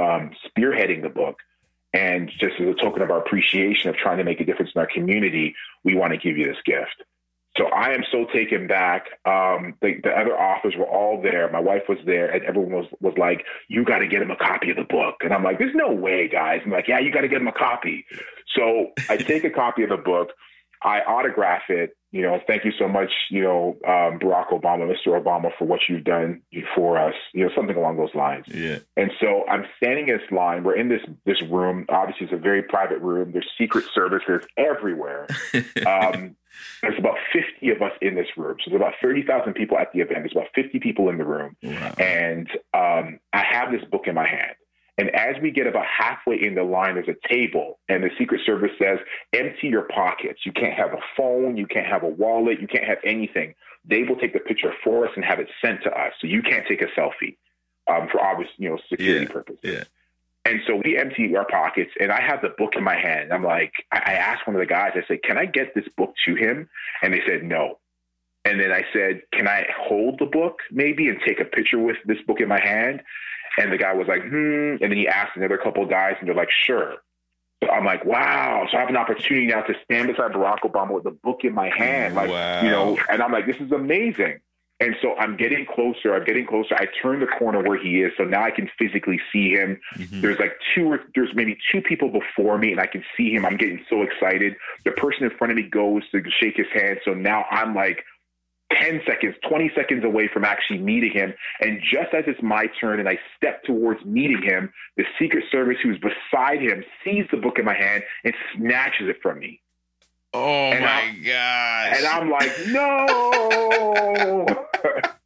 um, spearheading the book. And just as a token of our appreciation of trying to make a difference in our community, we want to give you this gift. So I am so taken back. Um, the, the, other authors were all there. My wife was there, and everyone was was like, "You got to get him a copy of the book." And I'm like, "There's no way, guys." I'm like, "Yeah, you got to get him a copy." So I take a copy of the book. I autograph it. You know, thank you so much, you know, um, Barack Obama, Mr. Obama, for what you've done for us. You know, something along those lines. Yeah. And so I'm standing in this line. We're in this this room. Obviously, it's a very private room. There's secret services everywhere. Um, there's about 50 of us in this room. So there's about 30,000 people at the event. There's about 50 people in the room. Wow. And um, I have this book in my hand. And as we get about halfway in the line, there's a table, and the Secret Service says, empty your pockets. You can't have a phone, you can't have a wallet, you can't have anything. They will take the picture for us and have it sent to us. So you can't take a selfie um, for obvious, you know, security yeah, purposes. Yeah. And so we empty our pockets, and I have the book in my hand. I'm like, I asked one of the guys, I said, "Can I get this book to him?" And they said, "No." And then I said, Can I hold the book maybe and take a picture with this book in my hand? And the guy was like, Hmm. And then he asked another couple of guys, and they're like, Sure. So I'm like, wow. So I have an opportunity now to stand beside Barack Obama with the book in my hand. Like, Wow. you know, and I'm like, this is amazing. And so I'm getting closer. I'm getting closer. I turn the corner where he is. So now I can physically see him. Mhm. There's like two or there's maybe two people before me and I can see him. I'm getting so excited. The person in front of me goes to shake his hand. So now I'm like 10 seconds, 20 seconds away from actually meeting him. And just as it's my turn and I step towards meeting him, the Secret Service who's beside him sees the book in my hand and snatches it from me. Oh And my I- gosh. And I'm like, no.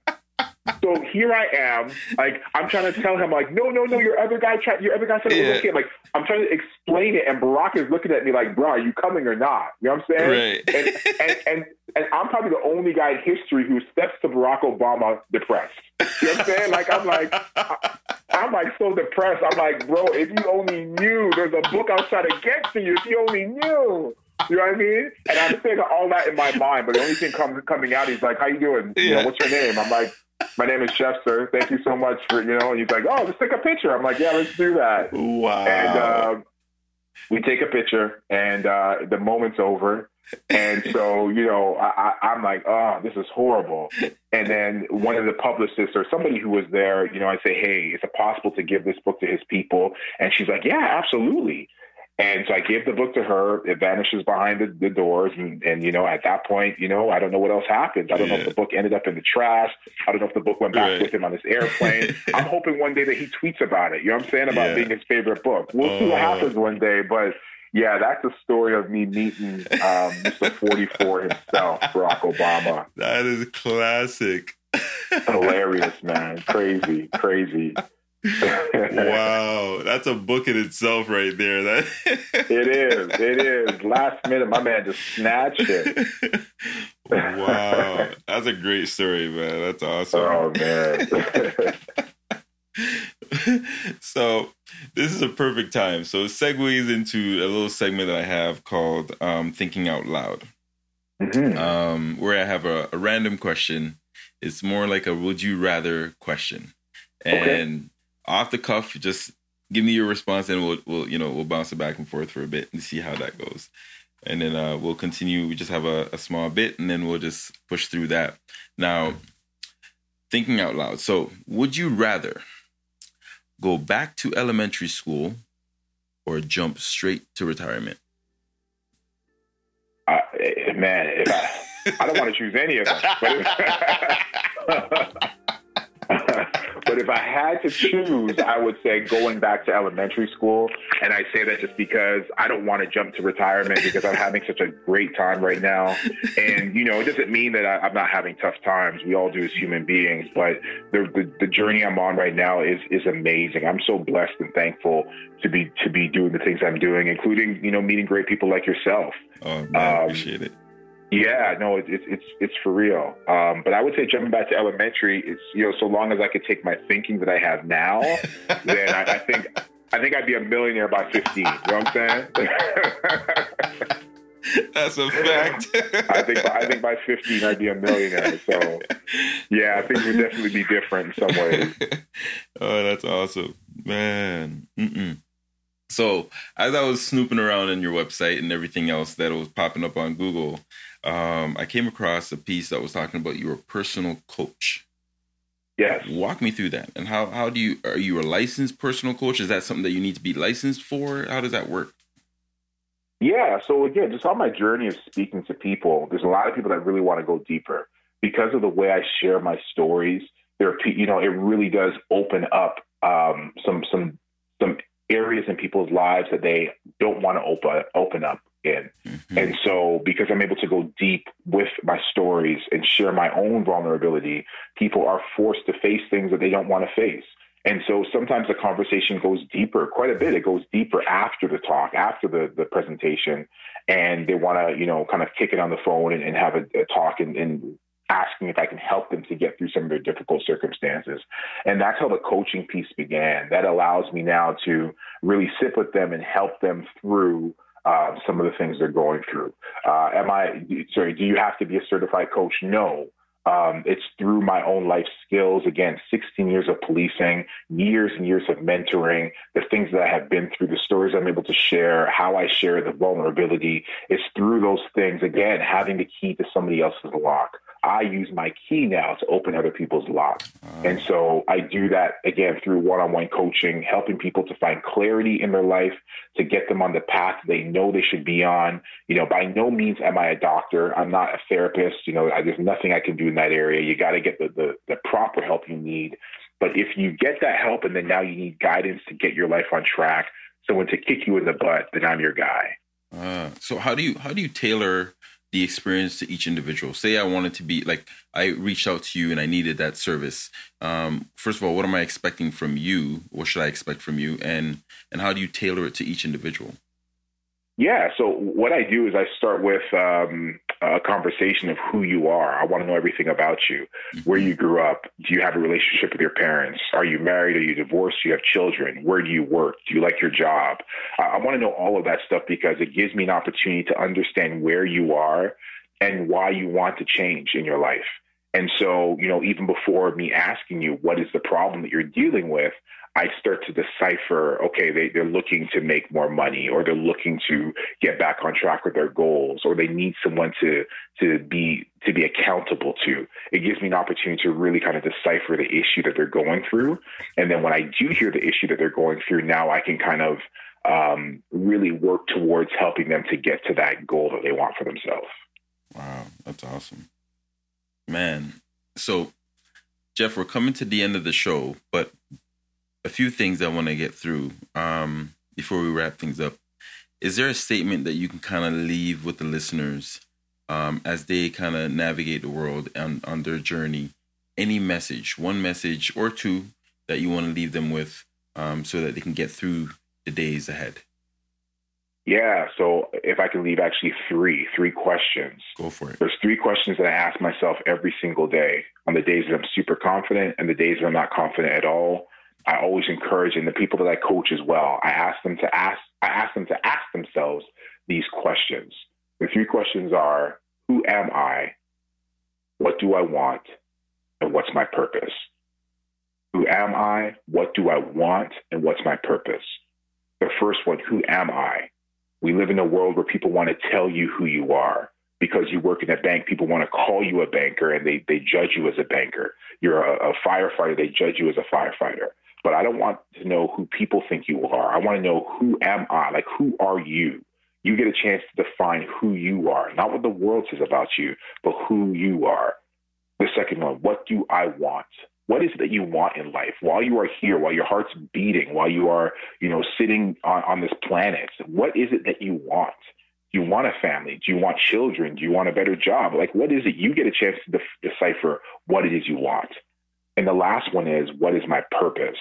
so here I am, like I'm trying to tell him, like, no, no, no, your other guy, tried, your other guy said it was Yeah. okay. Like I'm trying to explain it, and Barack is looking at me like, bro, are you coming or not? You know what I'm saying? right. And, and and and I'm probably the only guy in history who steps to Barack Obama depressed. You know what I'm saying? Like I'm like. I'm like so depressed. I'm like, bro, if you only knew, there's a book I was trying to get to you. If you only knew, you know what I mean? And I'm saying all that in my mind, but the only thing com- coming out, is like, "How you doing? You Yeah. know, what's your name?" I'm like, "My name is Jeff, sir. Thank you so much for you know." And he's like, "Oh, let's take a picture." I'm like, "Yeah, let's do that." wow. And uh, we take a picture, and uh, the moment's over. And so, you know, I, I, I'm like, oh, this is horrible. And then one of the publicists or somebody who was there, you know, I say, hey, is it possible to give this book to his people? And she's like, yeah, absolutely. And so I give the book to her. It vanishes behind the, the doors. And, and, you know, at that point, you know, I don't know what else happens. I don't know if the book ended up in the trash. I don't know if the book went back Right. with him on his airplane. I'm hoping one day that he tweets about it. You know what I'm saying? About Yeah. being his favorite book. We'll see what Oh. happens one day. But yeah, that's a story of me meeting um, Mr. 44 himself, Barack Obama. that is classic. Hilarious, man. Crazy, crazy. Wow. That's a book in itself right there. That It is. It is. Last minute, my man just snatched it. wow. That's a great story, man. That's awesome. Oh man. so this is a perfect time. So it segues into a little segment that I have called um, Thinking Out Loud, Mhm. um, where I have a, a random question. It's more like a would you rather question. Okay. Off the cuff, just give me your response and we'll, we'll you know, we'll bounce it back and forth for a bit and see how that goes. And then uh, we'll continue. We just have a, a small bit and then we'll just push through that. Now, thinking out loud. So, would you rather go back to elementary school or jump straight to retirement? Uh, man, if I, I don't want to choose any of them. But if, I had to choose, I would say going back to elementary school. And I say that just because I don't want to jump to retirement because I'm having such a great time right now. And, you know, it doesn't mean that I, I'm not having tough times. We all do as human beings. But the, the, the journey I'm on right now is, is amazing. I'm so blessed and thankful to be to be doing the things I'm doing, including, you know, meeting great people like yourself. Oh, man, I Um, appreciate it. Yeah, no, it's it's it's it's for real. Um, but I would say jumping back to elementary, it's you know, so long as I could take my thinking that I have now, then I, I think I think I'd be a millionaire by fifteen. You know what I'm saying? That's a fact. I think I think by fifteen I'd be a millionaire. So yeah, I things would definitely be different in some ways. oh, that's awesome, man. Mm-mm. So, as I was snooping around in your website and everything else that was popping up on Google, um, I came across a piece that was talking about your personal coach. Yes. Walk me through that. And how how do you are you a licensed personal coach? Is that something that you need to be licensed for? How does that work? Yeah. So again, just on my journey of speaking to people, there's a lot of people that really want to go deeper because of the way I share my stories. There, are, you know, it really does open up um, some some some areas in people's lives that they don't want to open open up in. Mhm. And so, because I'm able to go deep with my stories and share my own vulnerability, people are forced to face things that they don't want to face. And so sometimes the conversation goes deeper, quite a bit. It goes deeper after the talk, after the, the presentation. And they want to, you know, kind of kick it on the phone and, and have a, a talk and, and asking if I can help them to get through some of their difficult circumstances. And that's how the coaching piece began. That allows me now to really sit with them and help them through uh, some of the things they're going through. Uh, am I, sorry, do you have to be a certified coach? No. Um, it's through my own life skills. Again, 16 years of policing, years and years of mentoring, the things that I have been through, the stories I'm able to share, how I share the vulnerability. It's through those things, again, having the key to somebody else's lock. I use my key now to open other people's locks. Uh, and so I do that again through one on one coaching, helping people to find clarity in their life, to get them on the path they know they should be on. You know, by no means am I a doctor. I'm not a therapist. You know, I, there's nothing I can do in that area. You got to get the, the, the proper help you need. But if you get that help and then now you need guidance to get your life on track, someone to kick you in the butt, then I'm your guy. Uh, so how do you how do you tailor the experience to each individual. Say I wanted to be like I reached out to you and I needed that service. Um, first of all, what am I expecting from you? What should I expect from you? And and how do you tailor it to each individual? Yeah. So what I do is I start with um, a conversation of who you are. I want to know everything about you, mm-hmm. where you grew up. Do you have a relationship with your parents? Are you married? Are you divorced? Do you have children? Where do you work? Do you like your job? I, I want to know all of that stuff because it gives me an opportunity to understand where you are and why you want to change in your life. And so, you know, even before me asking you what is the problem that you're dealing with, I start to decipher, okay, they, they're looking to make more money or they're looking to get back on track with their goals or they need someone to to be to be accountable to. It gives me an opportunity to really kind of decipher the issue that they're going through. And then when I do hear the issue that they're going through, now I can kind of um, really work towards helping them to get to that goal that they want for themselves. Wow, that's awesome. Man. So Jeff, we're coming to the end of the show, but a few things I want to get through um, before we wrap things up. Is there a statement that you can kind of leave with the listeners um, as they kind of navigate the world on, on their journey? Any message, one message or two that you want to leave them with um, so that they can get through the days ahead? Yeah. So if I can leave actually three, three questions. Go for it. There's three questions that I ask myself every single day on the days that I'm super confident and the days that I'm not confident at all. I always encourage, and the people that I coach as well, I ask them to ask, I ask them to ask themselves these questions. The three questions are, who am I? What do I want? And what's my purpose? Who am I? What do I want? And what's my purpose? The first one, who am I? We live in a world where people want to tell you who you are because you work in a bank, people want to call you a banker and they, they judge you as a banker. You're a, a firefighter, they judge you as a firefighter but I don't want to know who people think you are. I want to know who am I? Like, who are you? You get a chance to define who you are, not what the world says about you, but who you are. The second one, what do I want? What is it that you want in life while you are here, while your heart's beating, while you are, you know, sitting on, on this planet? What is it that you want? Do you want a family? Do you want children? Do you want a better job? Like, what is it? You get a chance to de- decipher what it is you want. And the last one is, what is my purpose?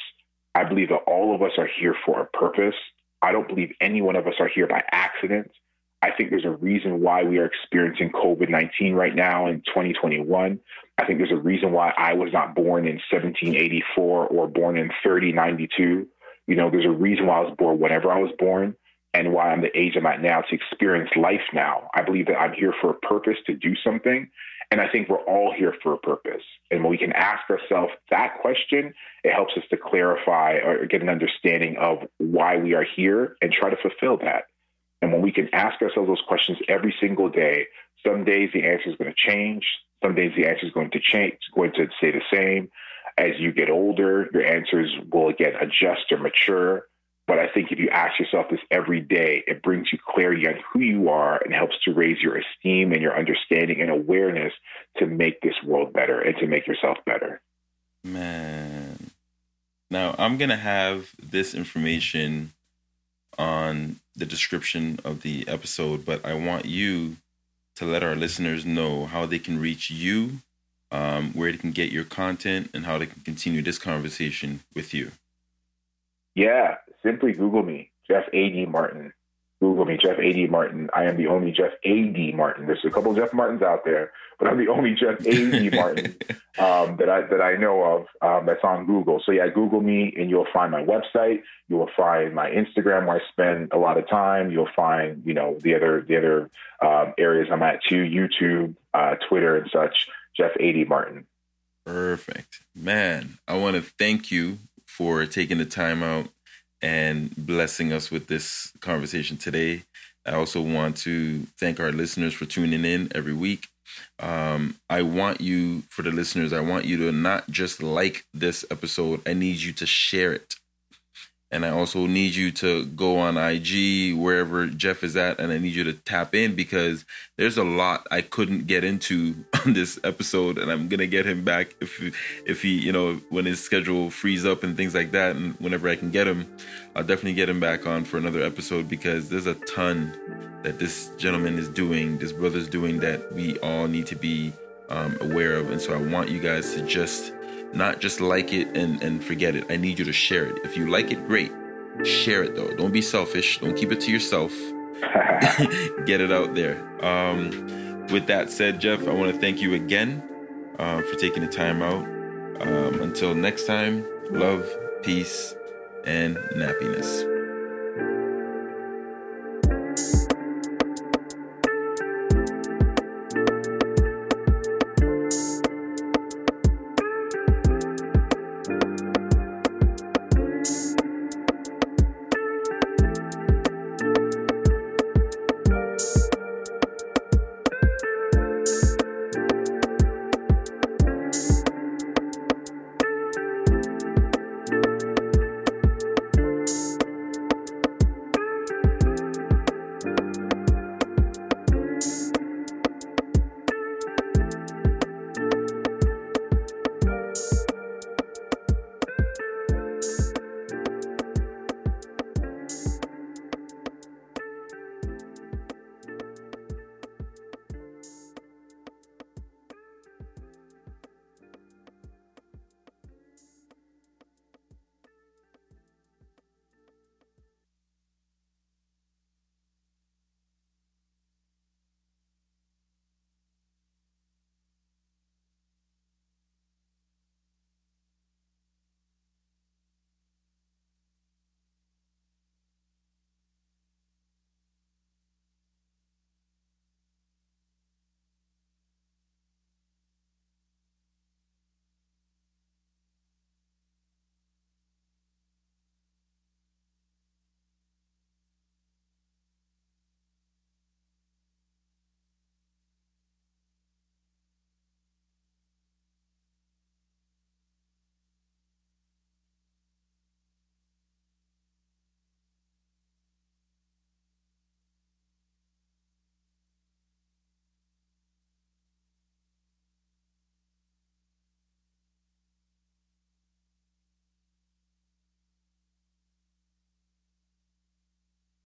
I believe that all of us are here for a purpose. I don't believe any one of us are here by accident. I think there's a reason why we are experiencing COVID 19 right now in 2021. I think there's a reason why I was not born in 1784 or born in 3092. You know, there's a reason why I was born whenever I was born and why I'm the age I'm at now to experience life now. I believe that I'm here for a purpose to do something. And I think we're all here for a purpose. And when we can ask ourselves that question, it helps us to clarify or get an understanding of why we are here and try to fulfill that. And when we can ask ourselves those questions every single day, some days the answer is going to change. Some days the answer is going to change, going to stay the same. As you get older, your answers will again adjust or mature. But I think if you ask yourself this every day, it brings you clarity on who you are and helps to raise your esteem and your understanding and awareness to make this world better and to make yourself better. Man. Now, I'm going to have this information on the description of the episode, but I want you to let our listeners know how they can reach you, um, where they can get your content, and how they can continue this conversation with you. Yeah, simply Google me, Jeff A.D. Martin. Google me, Jeff A.D. Martin. I am the only Jeff A.D. Martin. There's a couple Jeff Martins out there, but I'm the only Jeff A.D. Martin um, that I that I know of um, that's on Google. So yeah, Google me, and you'll find my website. You will find my Instagram, where I spend a lot of time. You'll find you know the other the other um, areas I'm at too, YouTube, uh, Twitter, and such. Jeff A.D. Martin. Perfect, man. I want to thank you for taking the time out and blessing us with this conversation today. I also want to thank our listeners for tuning in every week. Um, I want you, for the listeners, I want you to not just like this episode, I need you to share it. And I also need you to go on IG, wherever Jeff is at, and I need you to tap in because there's a lot I couldn't get into on this episode, and I'm gonna get him back if if he, you know, when his schedule frees up and things like that, and whenever I can get him, I'll definitely get him back on for another episode because there's a ton that this gentleman is doing, this brother's doing that we all need to be um, aware of, and so I want you guys to just not just like it and, and forget it. I need you to share it. If you like it, great. Share it though. Don't be selfish. Don't keep it to yourself. Get it out there. Um, with that said, Jeff, I want to thank you again uh, for taking the time out. Um, until next time, love, peace, and nappiness.